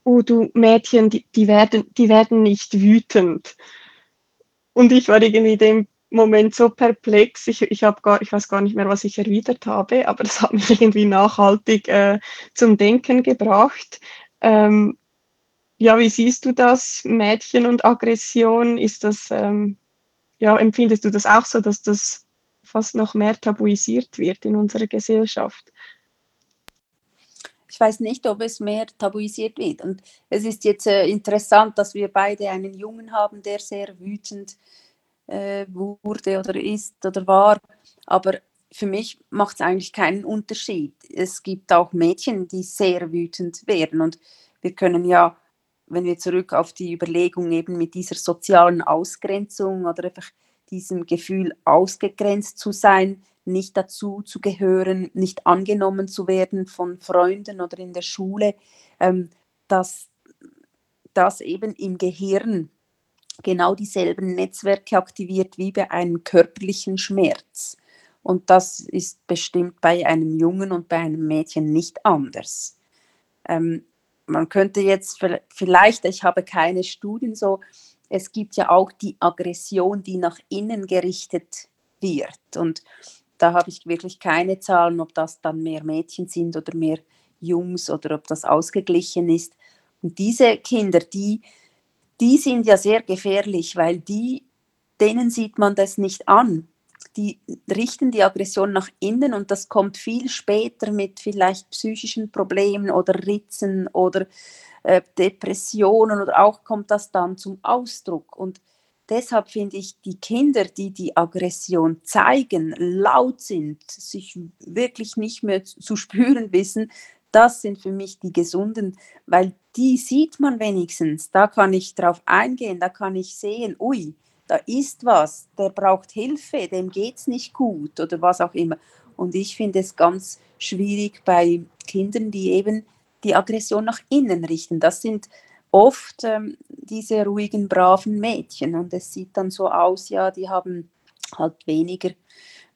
oh du Mädchen, die, die, werden, die werden nicht wütend. Und ich war irgendwie dem Moment so perplex. Ich, ich, gar, ich weiß gar nicht mehr, was ich erwidert habe, aber das hat mich irgendwie nachhaltig äh, zum Denken gebracht. Ähm, ja, wie siehst du das, Mädchen und Aggression? Ist das, ähm, ja, empfindest du das auch so, dass das fast noch mehr tabuisiert wird in unserer Gesellschaft? Ich weiß nicht, ob es mehr tabuisiert wird. Und es ist jetzt äh, interessant, dass wir beide einen Jungen haben, der sehr wütend äh, wurde oder ist oder war. Aber für mich macht es eigentlich keinen Unterschied. Es gibt auch Mädchen, die sehr wütend werden. Und wir können ja, wenn wir zurück auf die Überlegung eben mit dieser sozialen Ausgrenzung oder einfach diesem Gefühl ausgegrenzt zu sein, nicht dazu zu gehören, nicht angenommen zu werden von Freunden oder in der Schule, ähm, dass das eben im Gehirn genau dieselben Netzwerke aktiviert wie bei einem körperlichen Schmerz. Und das ist bestimmt bei einem Jungen und bei einem Mädchen nicht anders. Ähm, man könnte jetzt vielleicht, ich habe keine Studien so, es gibt ja auch die Aggression, die nach innen gerichtet wird. Und da habe ich wirklich keine Zahlen, ob das dann mehr Mädchen sind oder mehr Jungs oder ob das ausgeglichen ist. Und diese Kinder, die, die sind ja sehr gefährlich, weil die, denen sieht man das nicht an. Die richten die Aggression nach innen und das kommt viel später mit vielleicht psychischen Problemen oder Ritzen oder äh, Depressionen oder auch kommt das dann zum Ausdruck. Und deshalb finde ich, die Kinder, die die Aggression zeigen, laut sind, sich wirklich nicht mehr zu spüren wissen, das sind für mich die gesunden, weil die sieht man wenigstens. Da kann ich drauf eingehen, da kann ich sehen, ui, da ist was, der braucht Hilfe, dem geht es nicht gut oder was auch immer. Und ich finde es ganz schwierig bei Kindern, die eben die Aggression nach innen richten. Das sind oft ähm, diese ruhigen, braven Mädchen. Und es sieht dann so aus, ja, die haben halt weniger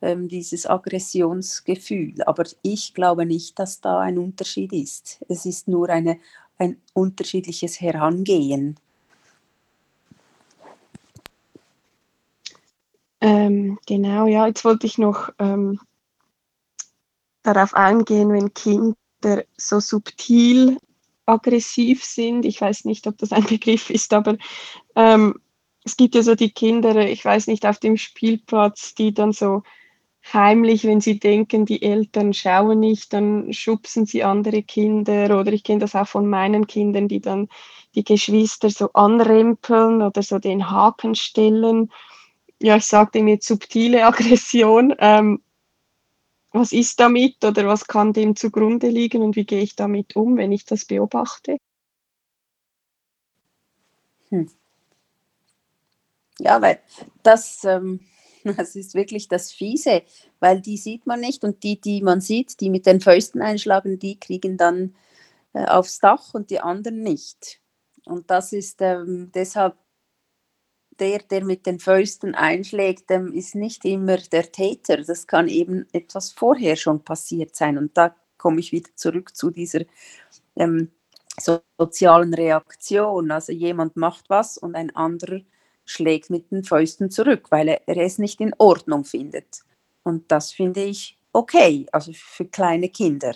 ähm, dieses Aggressionsgefühl. Aber ich glaube nicht, dass da ein Unterschied ist. Es ist nur eine, ein unterschiedliches Herangehen. Ähm, genau, ja, jetzt wollte ich noch ähm, darauf eingehen, wenn Kinder so subtil aggressiv sind. Ich weiß nicht, ob das ein Begriff ist, aber ähm, es gibt ja so die Kinder, ich weiß nicht, auf dem Spielplatz, die dann so heimlich, wenn sie denken, die Eltern schauen nicht, dann schubsen sie andere Kinder oder ich kenne das auch von meinen Kindern, die dann die Geschwister so anrempeln oder so den Haken stellen. Ja, ich sagte mir subtile Aggression. Ähm, was ist damit oder was kann dem zugrunde liegen und wie gehe ich damit um, wenn ich das beobachte? Hm. Ja, weil das, ähm, das ist wirklich das Fiese, weil die sieht man nicht und die, die man sieht, die mit den Fäusten einschlagen, die kriegen dann äh, aufs Dach und die anderen nicht. Und das ist ähm, deshalb der, der mit den Fäusten einschlägt, ähm, ist nicht immer der Täter. Das kann eben etwas vorher schon passiert sein. Und da komme ich wieder zurück zu dieser ähm, sozialen Reaktion. Also jemand macht was und ein anderer schlägt mit den Fäusten zurück, weil er, er es nicht in Ordnung findet. Und das finde ich okay, also für kleine Kinder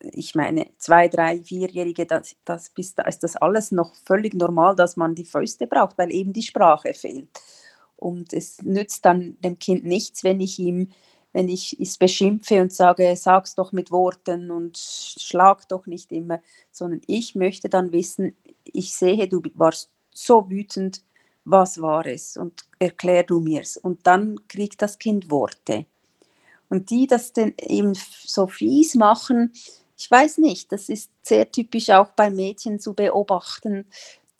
ich meine, zwei, drei, vierjährige, das, das, bis da ist das alles noch völlig normal, dass man die Fäuste braucht, weil eben die Sprache fehlt. Und es nützt dann dem Kind nichts, wenn ich ihm, wenn ich es beschimpfe und sage, sag's doch mit Worten und schlag doch nicht immer, sondern ich möchte dann wissen, ich sehe, du warst so wütend, was war es? Und erklär du mir's. Und dann kriegt das Kind Worte. Und die das denn eben so fies machen, ich weiß nicht, das ist sehr typisch auch bei Mädchen zu beobachten,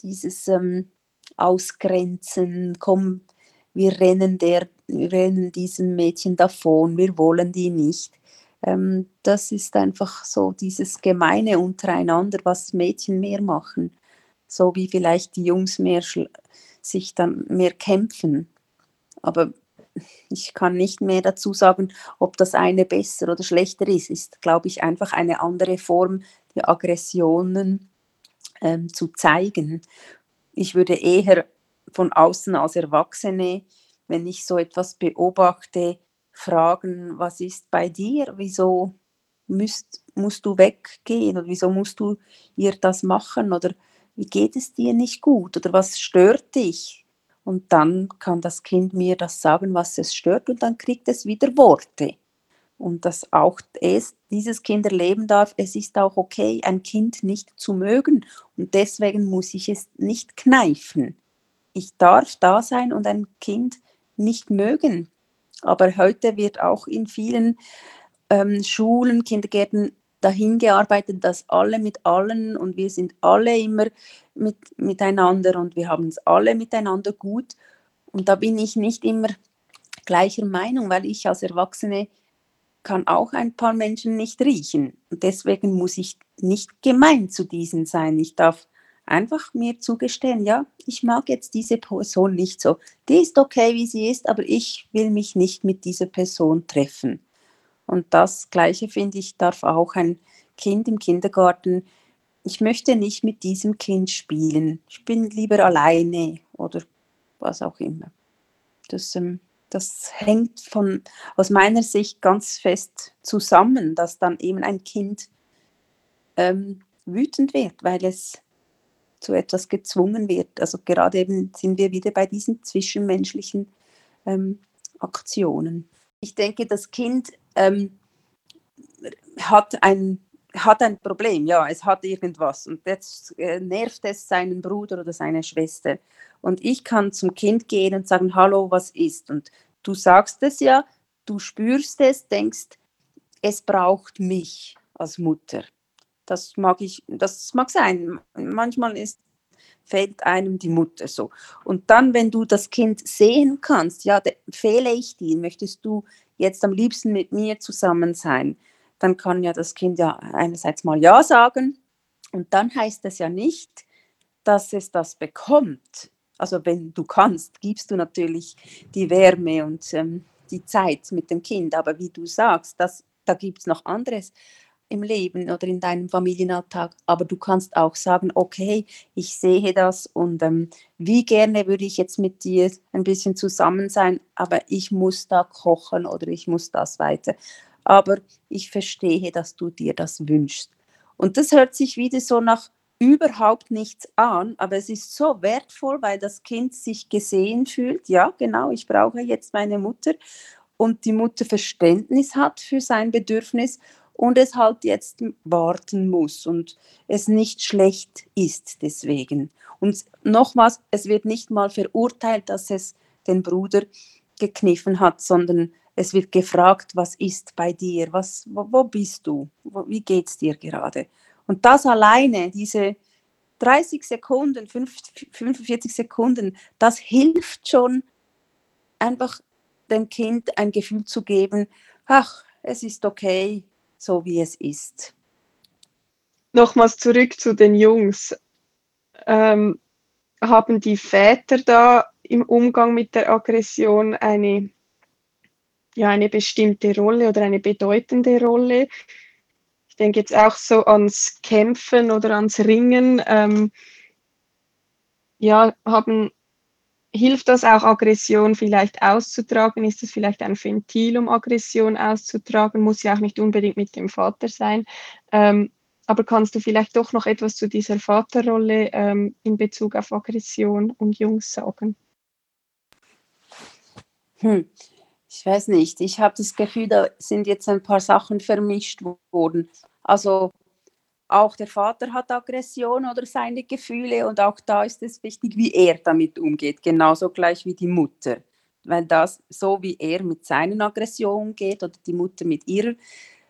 dieses ähm, Ausgrenzen, komm, wir rennen, der, wir rennen diesem Mädchen davon, wir wollen die nicht. Ähm, das ist einfach so dieses Gemeine untereinander, was Mädchen mehr machen, so wie vielleicht die Jungs mehr sich dann mehr kämpfen. Aber ich kann nicht mehr dazu sagen, ob das eine besser oder schlechter ist. Ist, glaube ich, einfach eine andere Form der Aggressionen ähm, zu zeigen. Ich würde eher von außen als Erwachsene, wenn ich so etwas beobachte, fragen, was ist bei dir? Wieso müsst, musst du weggehen oder wieso musst du ihr das machen oder wie geht es dir nicht gut oder was stört dich? Und dann kann das Kind mir das sagen, was es stört, und dann kriegt es wieder Worte. Und dass auch es, dieses Kind erleben darf, es ist auch okay, ein Kind nicht zu mögen. Und deswegen muss ich es nicht kneifen. Ich darf da sein und ein Kind nicht mögen. Aber heute wird auch in vielen ähm, Schulen, Kindergärten dahin gearbeitet, dass alle mit allen und wir sind alle immer mit, miteinander und wir haben es alle miteinander gut. Und da bin ich nicht immer gleicher Meinung, weil ich als Erwachsene kann auch ein paar Menschen nicht riechen. Und deswegen muss ich nicht gemein zu diesen sein. Ich darf einfach mir zugestehen, ja, ich mag jetzt diese Person nicht so. Die ist okay, wie sie ist, aber ich will mich nicht mit dieser Person treffen. Und das Gleiche, finde ich, darf auch ein Kind im Kindergarten. Ich möchte nicht mit diesem Kind spielen. Ich bin lieber alleine oder was auch immer. Das, ähm, das hängt von, aus meiner Sicht ganz fest zusammen, dass dann eben ein Kind ähm, wütend wird, weil es zu etwas gezwungen wird. Also gerade eben sind wir wieder bei diesen zwischenmenschlichen ähm, Aktionen. Ich denke, das Kind ähm, hat ein hat ein Problem, ja, es hat irgendwas und jetzt äh, nervt es seinen Bruder oder seine Schwester. Und ich kann zum Kind gehen und sagen, hallo, was ist? Und du sagst es ja, du spürst es, denkst, es braucht mich als Mutter. Das mag ich, das mag sein. Manchmal ist, fehlt einem die Mutter so. Und dann, wenn du das Kind sehen kannst, ja, fehle ich dir, möchtest du jetzt am liebsten mit mir zusammen sein, dann kann ja das Kind ja einerseits mal Ja sagen und dann heißt es ja nicht, dass es das bekommt. Also wenn du kannst, gibst du natürlich die Wärme und ähm, die Zeit mit dem Kind, aber wie du sagst, das, da gibt es noch anderes im Leben oder in deinem Familienalltag, aber du kannst auch sagen, okay, ich sehe das und ähm, wie gerne würde ich jetzt mit dir ein bisschen zusammen sein, aber ich muss da kochen oder ich muss das weiter. Aber ich verstehe, dass du dir das wünschst. Und das hört sich wieder so nach überhaupt nichts an, aber es ist so wertvoll, weil das Kind sich gesehen fühlt. Ja, genau, ich brauche jetzt meine Mutter und die Mutter Verständnis hat für sein Bedürfnis und es halt jetzt warten muss und es nicht schlecht ist deswegen. Und nochmals, es wird nicht mal verurteilt, dass es den Bruder gekniffen hat, sondern es wird gefragt, was ist bei dir, was, wo, wo bist du, wo, wie geht es dir gerade. Und das alleine, diese 30 Sekunden, 45 Sekunden, das hilft schon einfach dem Kind ein Gefühl zu geben, ach, es ist okay, so wie es ist. Nochmals zurück zu den Jungs. Ähm, haben die Väter da im Umgang mit der Aggression eine, ja, eine bestimmte Rolle oder eine bedeutende Rolle? Ich denke jetzt auch so ans Kämpfen oder ans Ringen. Ähm, ja, haben hilft das auch, Aggression vielleicht auszutragen? Ist das vielleicht ein Ventil, um Aggression auszutragen? Muss ja auch nicht unbedingt mit dem Vater sein. Ähm, aber kannst du vielleicht doch noch etwas zu dieser Vaterrolle ähm, in Bezug auf Aggression und Jungs sagen? Hm. Ich weiß nicht. Ich habe das Gefühl, da sind jetzt ein paar Sachen vermischt worden. Also auch der Vater hat Aggression oder seine Gefühle und auch da ist es wichtig, wie er damit umgeht, genauso gleich wie die Mutter. Weil das, so wie er mit seinen Aggressionen geht oder die Mutter mit ihrer,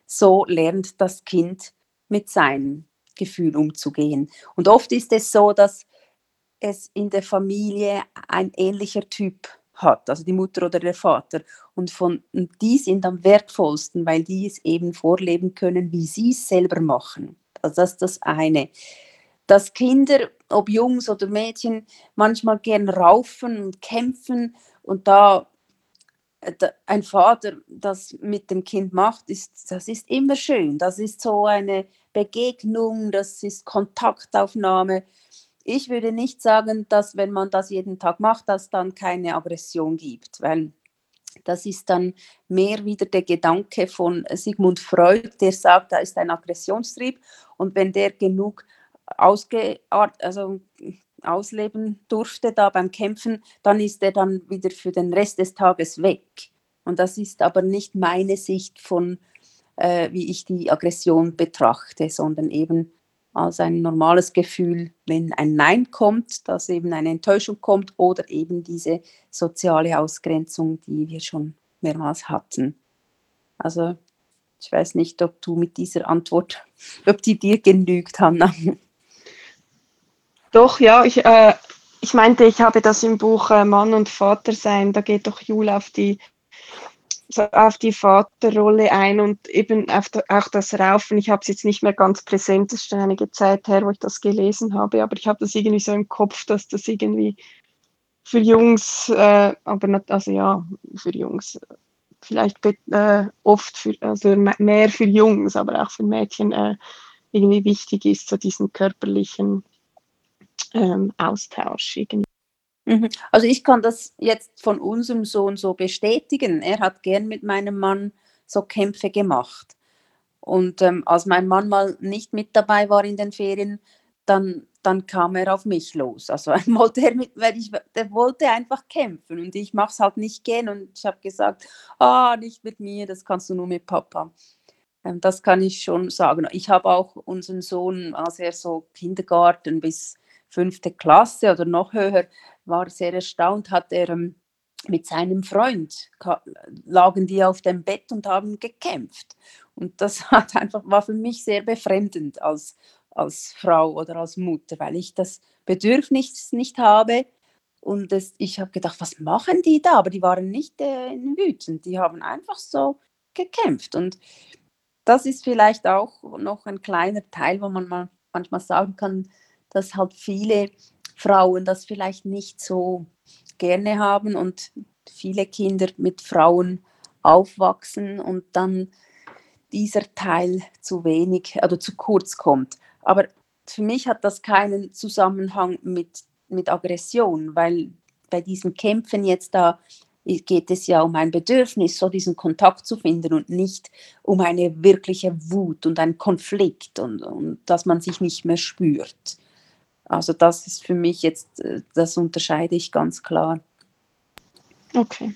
so lernt das Kind mit seinem Gefühl umzugehen. Und oft ist es so, dass es in der Familie ein ähnlicher Typ hat, also die Mutter oder der Vater. Und von die sind am wertvollsten, weil die es eben vorleben können, wie sie es selber machen. Also das ist das eine. Dass Kinder, ob Jungs oder Mädchen, manchmal gern raufen und kämpfen und da äh, ein Vater das mit dem Kind macht, ist, das ist immer schön. Das ist so eine Begegnung, das ist Kontaktaufnahme. Ich würde nicht sagen, dass wenn man das jeden Tag macht, dass dann keine Aggression gibt, weil das ist dann mehr wieder der Gedanke von Sigmund Freud, der sagt, da ist ein Aggressionstrieb und wenn der genug ausge, also ausleben durfte da beim Kämpfen, dann ist er dann wieder für den Rest des Tages weg. Und das ist aber nicht meine Sicht von, äh, wie ich die Aggression betrachte, sondern eben als ein normales Gefühl, wenn ein Nein kommt, dass eben eine Enttäuschung kommt oder eben diese soziale Ausgrenzung, die wir schon mehrmals hatten. Also ich weiß nicht, ob du mit dieser Antwort, ob die dir genügt, Hanna. Doch, ja, ich, äh, ich meinte, ich habe das im Buch äh, Mann und Vater sein, da geht doch Jule auf die auf die Vaterrolle ein und eben da, auch das Raufen. Ich habe es jetzt nicht mehr ganz präsent, das ist schon einige Zeit her, wo ich das gelesen habe, aber ich habe das irgendwie so im Kopf, dass das irgendwie für Jungs, äh, aber nicht, also ja, für Jungs vielleicht äh, oft für, also mehr für Jungs, aber auch für Mädchen äh, irgendwie wichtig ist, so diesen körperlichen ähm, Austausch. Irgendwie. Mhm. Also ich kann das jetzt von unserem Sohn so bestätigen. Er hat gern mit meinem Mann so Kämpfe gemacht. Und ähm, als mein Mann mal nicht mit dabei war in den Ferien, dann, dann kam er auf mich los. Also wollte er mit, weil ich, der wollte einfach kämpfen und ich mache es halt nicht gern und ich habe gesagt, ah, nicht mit mir, das kannst du nur mit Papa. Ähm, das kann ich schon sagen. Ich habe auch unseren Sohn, als er so Kindergarten bis fünfte Klasse oder noch höher, war sehr erstaunt, hat er ähm, mit seinem Freund lagen die auf dem Bett und haben gekämpft. Und das hat einfach, war für mich sehr befremdend als, als Frau oder als Mutter, weil ich das Bedürfnis nicht habe. Und das, ich habe gedacht, was machen die da? Aber die waren nicht äh, wütend, die haben einfach so gekämpft. Und das ist vielleicht auch noch ein kleiner Teil, wo man mal manchmal sagen kann, dass halt viele Frauen das vielleicht nicht so gerne haben und viele Kinder mit Frauen aufwachsen und dann dieser Teil zu wenig oder zu kurz kommt. Aber für mich hat das keinen Zusammenhang mit, mit Aggression, weil bei diesen Kämpfen jetzt da geht es ja um ein Bedürfnis, so diesen Kontakt zu finden und nicht um eine wirkliche Wut und einen Konflikt und, und dass man sich nicht mehr spürt. Also das ist für mich jetzt, äh, das unterscheide ich ganz klar. Okay.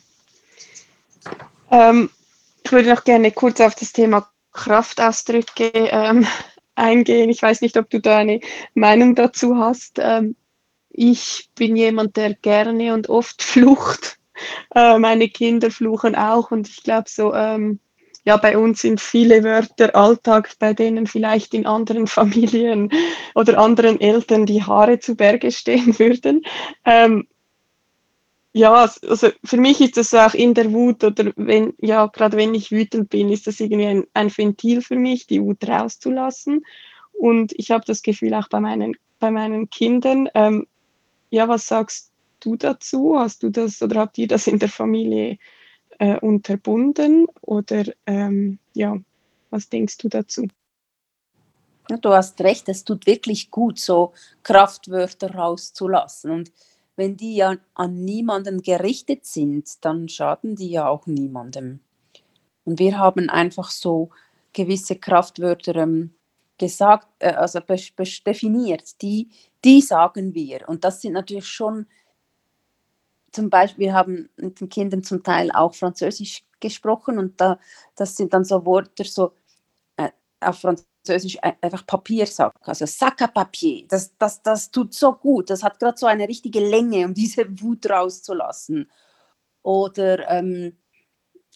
Ähm, ich würde noch gerne kurz auf das Thema Kraftausdrücke ähm, eingehen. Ich weiß nicht, ob du da eine Meinung dazu hast. Ähm, ich bin jemand, der gerne und oft flucht. Äh, meine Kinder fluchen auch und ich glaube so, ähm, ja, bei uns sind viele Wörter Alltag, bei denen vielleicht in anderen Familien oder anderen Eltern die Haare zu Berge stehen würden. Ähm, ja, also für mich ist das auch in der Wut oder wenn, ja, gerade wenn ich wütend bin, ist das irgendwie ein, ein Ventil für mich, die Wut rauszulassen. Und ich habe das Gefühl auch bei meinen, bei meinen Kindern, ähm, ja, was sagst du dazu? Hast du das oder habt ihr das in der Familie äh, unterbunden? Oder ähm, ja, was denkst du dazu? Ja, du hast recht, es tut wirklich gut, so Kraftwörter rauszulassen. Und wenn die ja an niemanden gerichtet sind, dann schaden die ja auch niemandem. Und wir haben einfach so gewisse Kraftwörter ähm, gesagt, äh, also definiert, die, die sagen wir. Und das sind natürlich schon zum Beispiel, wir haben mit den Kindern zum Teil auch Französisch gesprochen und da, das sind dann so Worte, so äh, auf Französisch einfach Papiersack, also Sac à Papier, das, das, das tut so gut, das hat gerade so eine richtige Länge, um diese Wut rauszulassen. Oder ähm,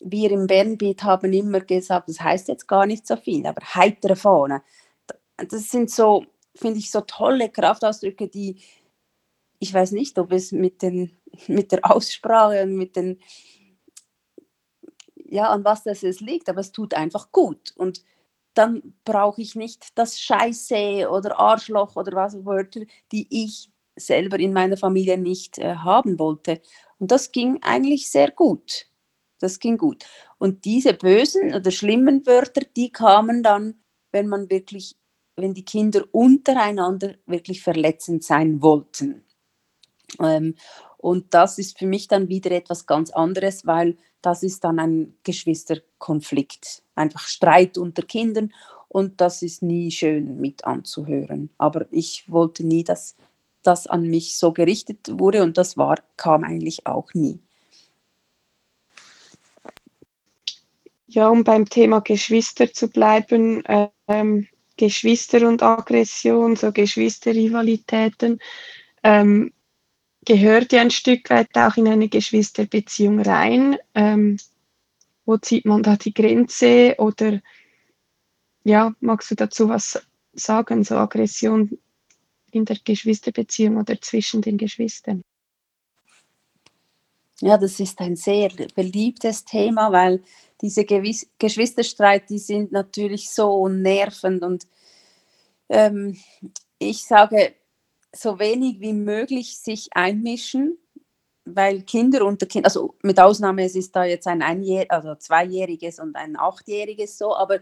wir im Bernbeat haben immer gesagt, das heißt jetzt gar nicht so viel, aber heitere Fahne. Das sind so, finde ich, so tolle Kraftausdrücke, die, ich weiß nicht, ob es mit, den, mit der Aussprache und mit den, ja, an was das es liegt, aber es tut einfach gut. Und dann brauche ich nicht das Scheiße oder Arschloch oder was Wörter, die ich selber in meiner Familie nicht äh, haben wollte. Und das ging eigentlich sehr gut. Das ging gut. Und diese bösen oder schlimmen Wörter, die kamen dann, wenn man wirklich, wenn die Kinder untereinander wirklich verletzend sein wollten. Ähm, und das ist für mich dann wieder etwas ganz anderes, weil das ist dann ein Geschwisterkonflikt, einfach Streit unter Kindern und das ist nie schön mit anzuhören. Aber ich wollte nie, dass das an mich so gerichtet wurde und das war, kam eigentlich auch nie. Ja, um beim Thema Geschwister zu bleiben, ähm, Geschwister und Aggression, so Geschwisterrivalitäten. Ähm, gehört ja ein Stück weit auch in eine Geschwisterbeziehung rein. Ähm, wo zieht man da die Grenze? Oder ja, magst du dazu was sagen, so Aggression in der Geschwisterbeziehung oder zwischen den Geschwistern? Ja, das ist ein sehr beliebtes Thema, weil diese Gewiss Geschwisterstreit, die sind natürlich so nervend und ähm, ich sage, so wenig wie möglich sich einmischen, weil Kinder unter Kind, also mit Ausnahme, es ist da jetzt ein Einjähr also zweijähriges und ein achtjähriges so, aber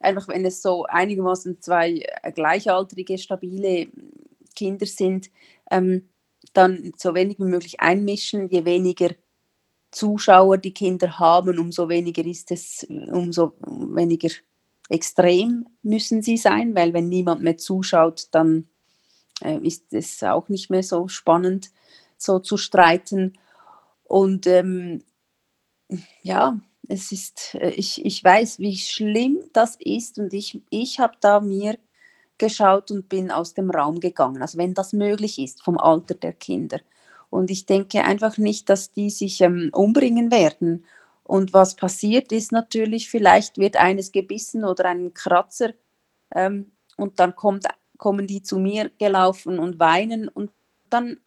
einfach wenn es so einigermaßen zwei äh, gleichaltrige, stabile Kinder sind, ähm, dann so wenig wie möglich einmischen, je weniger Zuschauer die Kinder haben, umso weniger ist es, umso weniger extrem müssen sie sein, weil wenn niemand mehr zuschaut, dann äh, ist es auch nicht mehr so spannend, so zu streiten. Und ähm, ja, es ist, äh, ich, ich weiß, wie schlimm das ist und ich, ich habe da mir geschaut und bin aus dem Raum gegangen, also wenn das möglich ist vom Alter der Kinder. Und ich denke einfach nicht, dass die sich ähm, umbringen werden. Und was passiert ist natürlich, vielleicht wird eines gebissen oder ein Kratzer ähm, und dann kommt, kommen die zu mir gelaufen und weinen und dann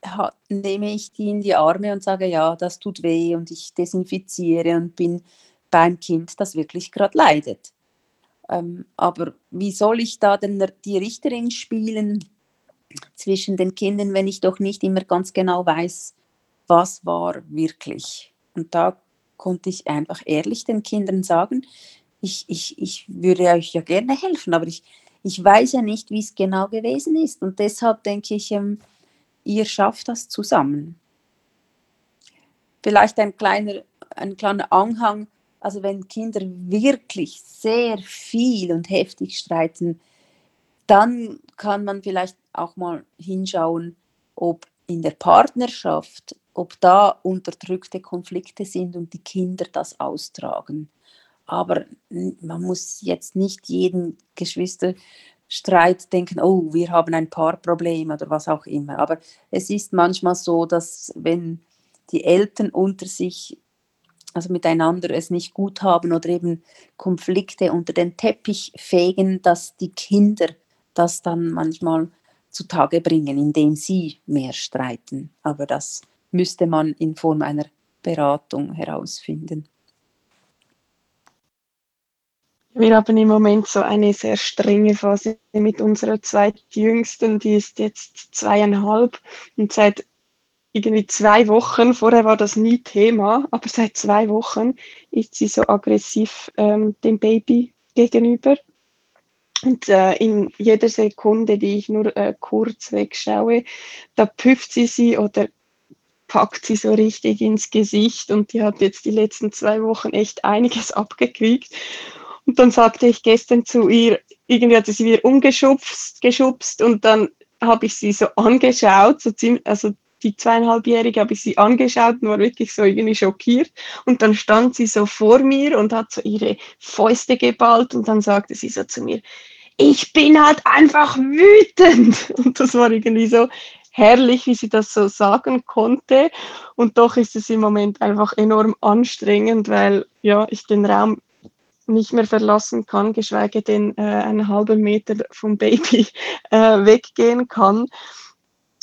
nehme ich die in die Arme und sage, ja, das tut weh und ich desinfiziere und bin beim Kind, das wirklich gerade leidet. Ähm, aber wie soll ich da denn die Richterin spielen zwischen den Kindern, wenn ich doch nicht immer ganz genau weiß, was war wirklich? Und da konnte ich einfach ehrlich den Kindern sagen, ich, ich, ich würde euch ja gerne helfen, aber ich, ich weiß ja nicht, wie es genau gewesen ist. Und deshalb denke ich, ähm, ihr schafft das zusammen. Vielleicht ein kleiner, ein kleiner Anhang, also wenn Kinder wirklich sehr viel und heftig streiten, dann kann man vielleicht auch mal hinschauen, ob in der Partnerschaft, ob da unterdrückte Konflikte sind und die Kinder das austragen. Aber man muss jetzt nicht jeden Geschwisterstreit denken, oh, wir haben ein Paarproblem oder was auch immer. Aber es ist manchmal so, dass wenn die Eltern unter sich, also miteinander es nicht gut haben oder eben Konflikte unter den Teppich fegen, dass die Kinder das dann manchmal zutage bringen, indem sie mehr streiten. Aber das müsste man in Form einer Beratung herausfinden. Wir haben im Moment so eine sehr strenge Phase mit unserer zweitjüngsten, die ist jetzt zweieinhalb und seit irgendwie zwei Wochen, vorher war das nie Thema, aber seit zwei Wochen ist sie so aggressiv ähm, dem Baby gegenüber. Und äh, in jeder Sekunde, die ich nur äh, kurz wegschaue, da püfft sie sie oder packt sie so richtig ins Gesicht und die hat jetzt die letzten zwei Wochen echt einiges abgekriegt. Und dann sagte ich gestern zu ihr, irgendwie hat sie wieder umgeschubst geschubst und dann habe ich sie so angeschaut, so ziemlich, also die zweieinhalbjährige habe ich sie angeschaut und war wirklich so irgendwie schockiert. Und dann stand sie so vor mir und hat so ihre Fäuste geballt und dann sagte sie so zu mir, ich bin halt einfach wütend. Und das war irgendwie so herrlich, wie sie das so sagen konnte. Und doch ist es im Moment einfach enorm anstrengend, weil ja, ich den Raum nicht mehr verlassen kann, geschweige denn äh, einen halben Meter vom Baby äh, weggehen kann.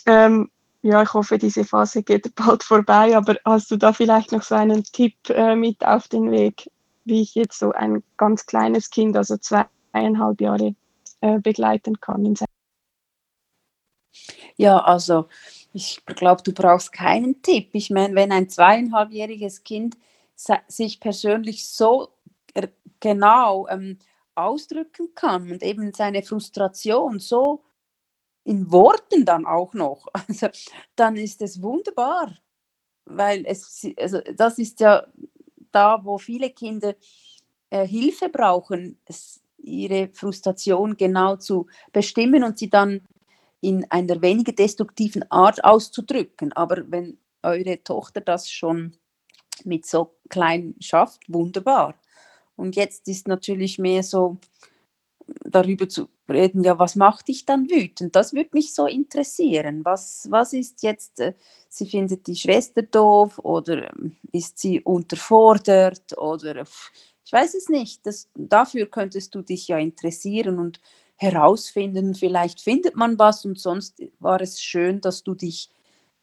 Ähm, ja, ich hoffe, diese Phase geht bald vorbei, aber hast du da vielleicht noch so einen Tipp äh, mit auf den Weg, wie ich jetzt so ein ganz kleines Kind, also zweieinhalb Jahre, äh, begleiten kann? ja, also ich glaube, du brauchst keinen Tipp. Ich meine, wenn ein zweieinhalbjähriges Kind sich persönlich so genau ähm, ausdrücken kann und eben seine Frustration so in Worten dann auch noch, also, dann ist es wunderbar, weil es, also das ist ja da, wo viele Kinder äh, Hilfe brauchen, es, ihre Frustration genau zu bestimmen und sie dann in einer weniger destruktiven Art auszudrücken. Aber wenn eure Tochter das schon mit so klein schafft, wunderbar. Und jetzt ist natürlich mehr so darüber zu reden, ja, was macht dich dann wütend? Das würde mich so interessieren. Was, was ist jetzt, äh, sie findet die Schwester doof oder ähm, ist sie unterfordert oder ich weiß es nicht. Das, dafür könntest du dich ja interessieren und herausfinden. Vielleicht findet man was und sonst war es schön, dass du dich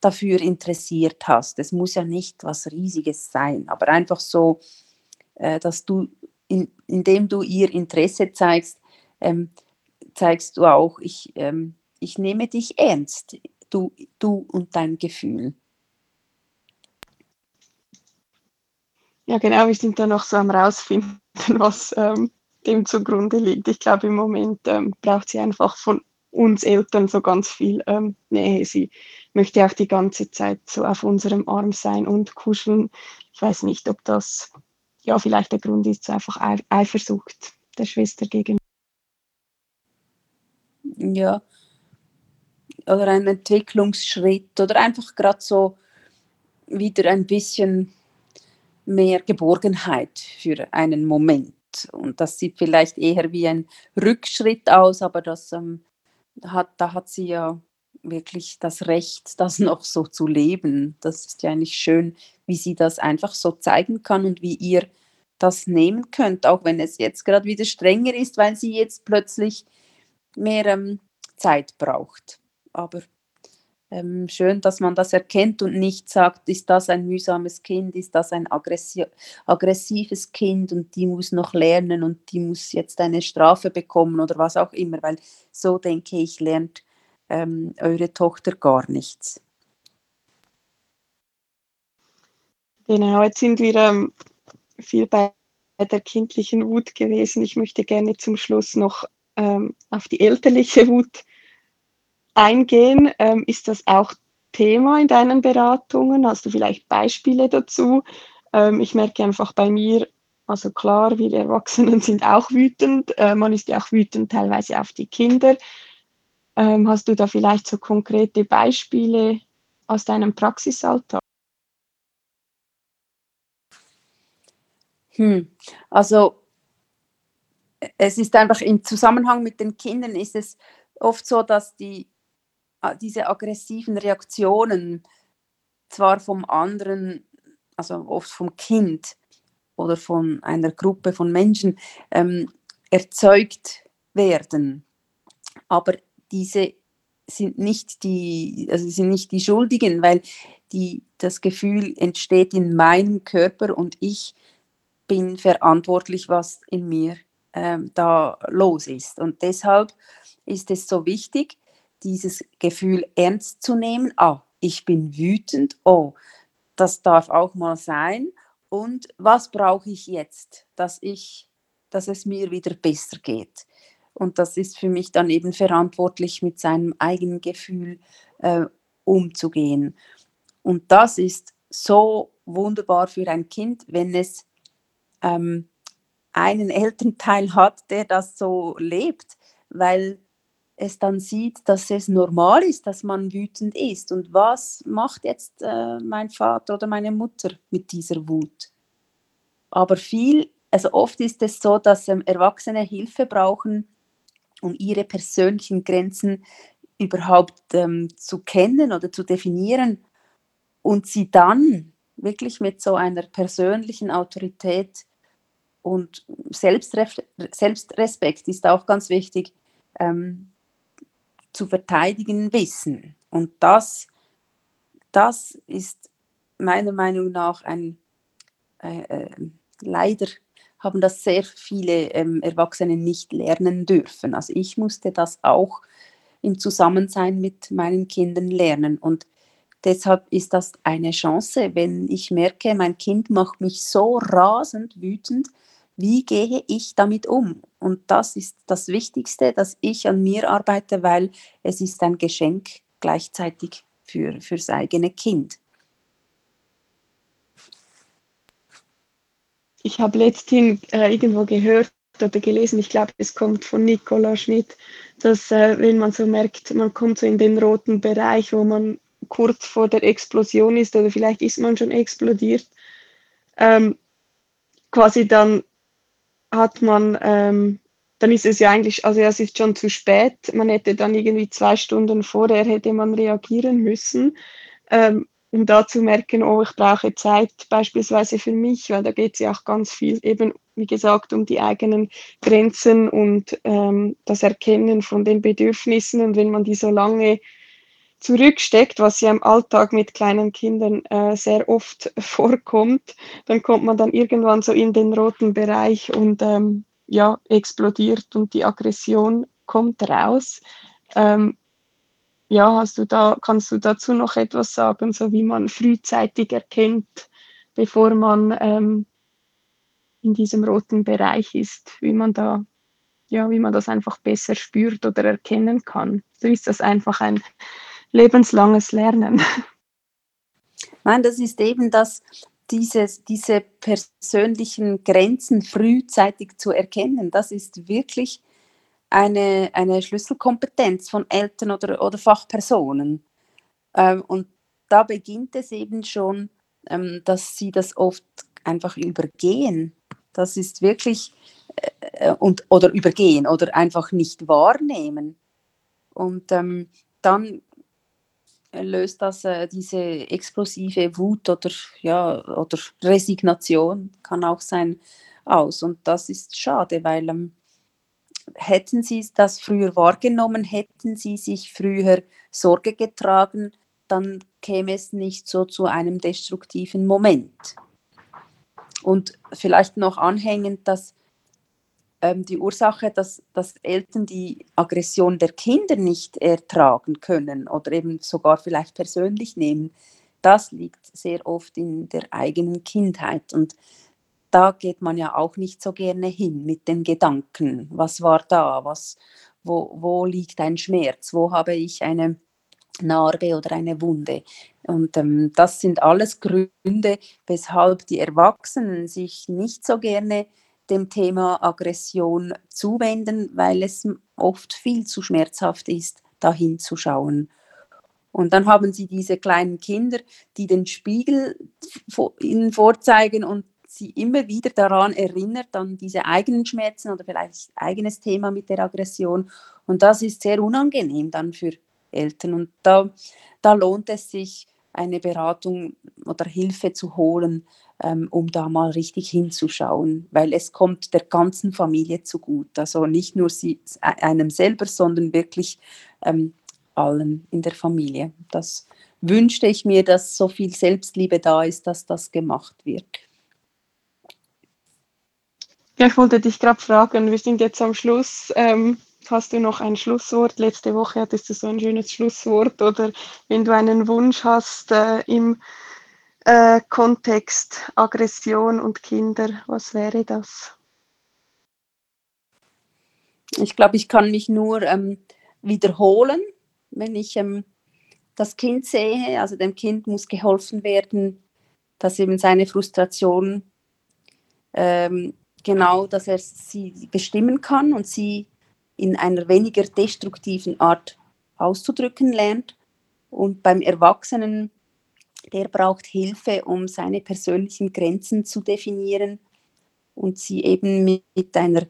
dafür interessiert hast. Es muss ja nicht was Riesiges sein, aber einfach so, äh, dass du, in, indem du ihr Interesse zeigst, ähm, zeigst du auch, ich, ähm, ich nehme dich ernst, du, du und dein Gefühl. Ja, genau, wir sind da noch so am rausfinden, was ähm, dem zugrunde liegt. Ich glaube, im Moment ähm, braucht sie einfach von uns Eltern so ganz viel ähm, Nähe. Sie möchte auch die ganze Zeit so auf unserem Arm sein und kuscheln. Ich weiß nicht, ob das ja vielleicht der Grund ist, einfach Eifersucht der Schwester gegenüber. Ja, oder ein Entwicklungsschritt oder einfach gerade so wieder ein bisschen mehr Geborgenheit für einen Moment. Und das sieht vielleicht eher wie ein Rückschritt aus, aber das ähm, hat, da hat sie ja wirklich das Recht, das noch so zu leben. Das ist ja eigentlich schön, wie sie das einfach so zeigen kann und wie ihr das nehmen könnt, auch wenn es jetzt gerade wieder strenger ist, weil sie jetzt plötzlich mehr ähm, Zeit braucht. Aber ähm, schön, dass man das erkennt und nicht sagt, ist das ein mühsames Kind, ist das ein aggressi aggressives Kind und die muss noch lernen und die muss jetzt eine Strafe bekommen oder was auch immer, weil so denke ich, lernt ähm, eure Tochter gar nichts. Genau, jetzt sind wir ähm, viel bei der kindlichen Wut gewesen. Ich möchte gerne zum Schluss noch ähm, auf die elterliche Wut eingehen. Ähm, ist das auch Thema in deinen Beratungen? Hast du vielleicht Beispiele dazu? Ähm, ich merke einfach bei mir, also klar, wir Erwachsenen sind auch wütend. Äh, man ist ja auch wütend teilweise auf die Kinder. Ähm, hast du da vielleicht so konkrete Beispiele aus deinem Praxisalltag? Hm. Also es ist einfach im Zusammenhang mit den Kindern ist es oft so, dass die diese aggressiven Reaktionen zwar vom anderen, also oft vom Kind oder von einer Gruppe von Menschen ähm, erzeugt werden, aber diese sind nicht die, also sind nicht die Schuldigen, weil die, das Gefühl entsteht in meinem Körper und ich bin verantwortlich, was in mir ähm, da los ist. Und deshalb ist es so wichtig, dieses Gefühl ernst zu nehmen. Ah, ich bin wütend. Oh, das darf auch mal sein. Und was brauche ich jetzt, dass ich, dass es mir wieder besser geht? Und das ist für mich dann eben verantwortlich, mit seinem eigenen Gefühl äh, umzugehen. Und das ist so wunderbar für ein Kind, wenn es ähm, einen Elternteil hat, der das so lebt, weil es dann sieht, dass es normal ist, dass man wütend ist. Und was macht jetzt äh, mein Vater oder meine Mutter mit dieser Wut? Aber viel, also oft ist es so, dass ähm, Erwachsene Hilfe brauchen, um ihre persönlichen Grenzen überhaupt ähm, zu kennen oder zu definieren und sie dann wirklich mit so einer persönlichen Autorität und Selbstrespekt ist auch ganz wichtig, ähm, zu verteidigen wissen. Und das, das ist meiner Meinung nach ein, äh, äh, leider haben das sehr viele ähm, Erwachsene nicht lernen dürfen. Also ich musste das auch im Zusammensein mit meinen Kindern lernen. Und deshalb ist das eine Chance, wenn ich merke, mein Kind macht mich so rasend wütend, wie gehe ich damit um? Und das ist das Wichtigste, dass ich an mir arbeite, weil es ist ein Geschenk gleichzeitig für, fürs eigene Kind. Ich habe letzthin äh, irgendwo gehört oder gelesen, ich glaube, es kommt von Nicola Schmidt, dass äh, wenn man so merkt, man kommt so in den roten Bereich, wo man kurz vor der Explosion ist oder vielleicht ist man schon explodiert, ähm, quasi dann hat man, ähm, dann ist es ja eigentlich, also es ist schon zu spät. Man hätte dann irgendwie zwei Stunden vorher hätte man reagieren müssen, ähm, um da zu merken, oh, ich brauche Zeit beispielsweise für mich, weil da geht es ja auch ganz viel eben, wie gesagt, um die eigenen Grenzen und ähm, das Erkennen von den Bedürfnissen. Und wenn man die so lange zurücksteckt, was ja im Alltag mit kleinen Kindern äh, sehr oft vorkommt, dann kommt man dann irgendwann so in den roten Bereich und ähm, ja, explodiert und die Aggression kommt raus. Ähm, ja, hast du da, kannst du dazu noch etwas sagen, so wie man frühzeitig erkennt, bevor man ähm, in diesem roten Bereich ist, wie man da, ja, wie man das einfach besser spürt oder erkennen kann. So ist das einfach ein lebenslanges Lernen. Nein, das ist eben das, dieses, diese persönlichen Grenzen frühzeitig zu erkennen. Das ist wirklich eine, eine Schlüsselkompetenz von Eltern oder, oder Fachpersonen. Ähm, und da beginnt es eben schon, ähm, dass sie das oft einfach übergehen. Das ist wirklich, äh, und, oder übergehen oder einfach nicht wahrnehmen. Und ähm, dann löst das äh, diese explosive Wut oder, ja, oder Resignation, kann auch sein, aus. Und das ist schade, weil ähm, hätten Sie das früher wahrgenommen, hätten Sie sich früher Sorge getragen, dann käme es nicht so zu einem destruktiven Moment. Und vielleicht noch anhängend, dass die Ursache, dass, dass Eltern die Aggression der Kinder nicht ertragen können oder eben sogar vielleicht persönlich nehmen, das liegt sehr oft in der eigenen Kindheit. Und da geht man ja auch nicht so gerne hin mit den Gedanken. Was war da? Was, wo, wo liegt ein Schmerz? Wo habe ich eine Narbe oder eine Wunde? Und ähm, das sind alles Gründe, weshalb die Erwachsenen sich nicht so gerne dem Thema Aggression zuwenden, weil es oft viel zu schmerzhaft ist, dahin zu schauen. Und dann haben sie diese kleinen Kinder, die den Spiegel ihnen vorzeigen und sie immer wieder daran erinnert, an diese eigenen Schmerzen oder vielleicht eigenes Thema mit der Aggression. Und das ist sehr unangenehm dann für Eltern. Und da, da lohnt es sich, eine Beratung oder Hilfe zu holen, ähm, um da mal richtig hinzuschauen, weil es kommt der ganzen Familie zu gut. Also nicht nur sie, einem selber, sondern wirklich ähm, allen in der Familie. Das wünschte ich mir, dass so viel Selbstliebe da ist, dass das gemacht wird. Ja, ich wollte dich gerade fragen, wir sind jetzt am Schluss. Ähm, hast du noch ein Schlusswort? Letzte Woche hattest du so ein schönes Schlusswort oder wenn du einen Wunsch hast äh, im äh, Kontext Aggression und Kinder, was wäre das? Ich glaube, ich kann mich nur ähm, wiederholen, wenn ich ähm, das Kind sehe. Also dem Kind muss geholfen werden, dass eben seine Frustration ähm, genau, dass er sie bestimmen kann und sie in einer weniger destruktiven Art auszudrücken lernt. Und beim Erwachsenen der braucht Hilfe, um seine persönlichen Grenzen zu definieren und sie eben mit einer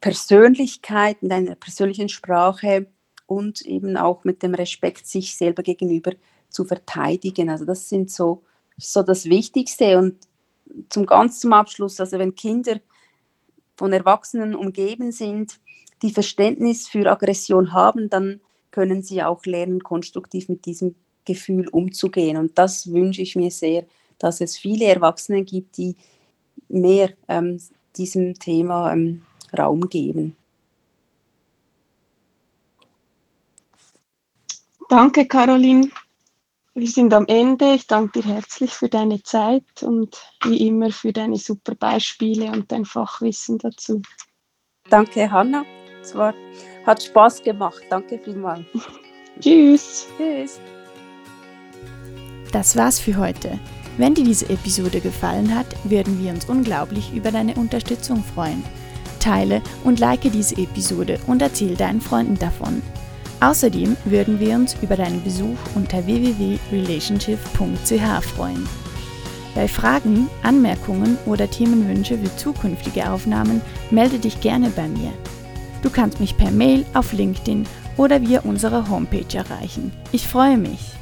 Persönlichkeit, mit einer persönlichen Sprache und eben auch mit dem Respekt sich selber gegenüber zu verteidigen. Also das sind so, so das Wichtigste. Und zum ganz zum Abschluss, also wenn Kinder von Erwachsenen umgeben sind, die Verständnis für Aggression haben, dann können sie auch lernen, konstruktiv mit diesem Gefühl umzugehen. Und das wünsche ich mir sehr, dass es viele Erwachsene gibt, die mehr ähm, diesem Thema ähm, Raum geben. Danke, Caroline. Wir sind am Ende. Ich danke dir herzlich für deine Zeit und wie immer für deine super Beispiele und dein Fachwissen dazu. Danke, Hanna. Es war, hat Spaß gemacht. Danke vielmals. Tschüss. Tschüss. Das war's für heute. Wenn dir diese Episode gefallen hat, würden wir uns unglaublich über deine Unterstützung freuen. Teile und like diese Episode und erzähl deinen Freunden davon. Außerdem würden wir uns über deinen Besuch unter www.relationship.ch freuen. Bei Fragen, Anmerkungen oder Themenwünsche für zukünftige Aufnahmen melde dich gerne bei mir. Du kannst mich per Mail auf LinkedIn oder via unserer Homepage erreichen. Ich freue mich.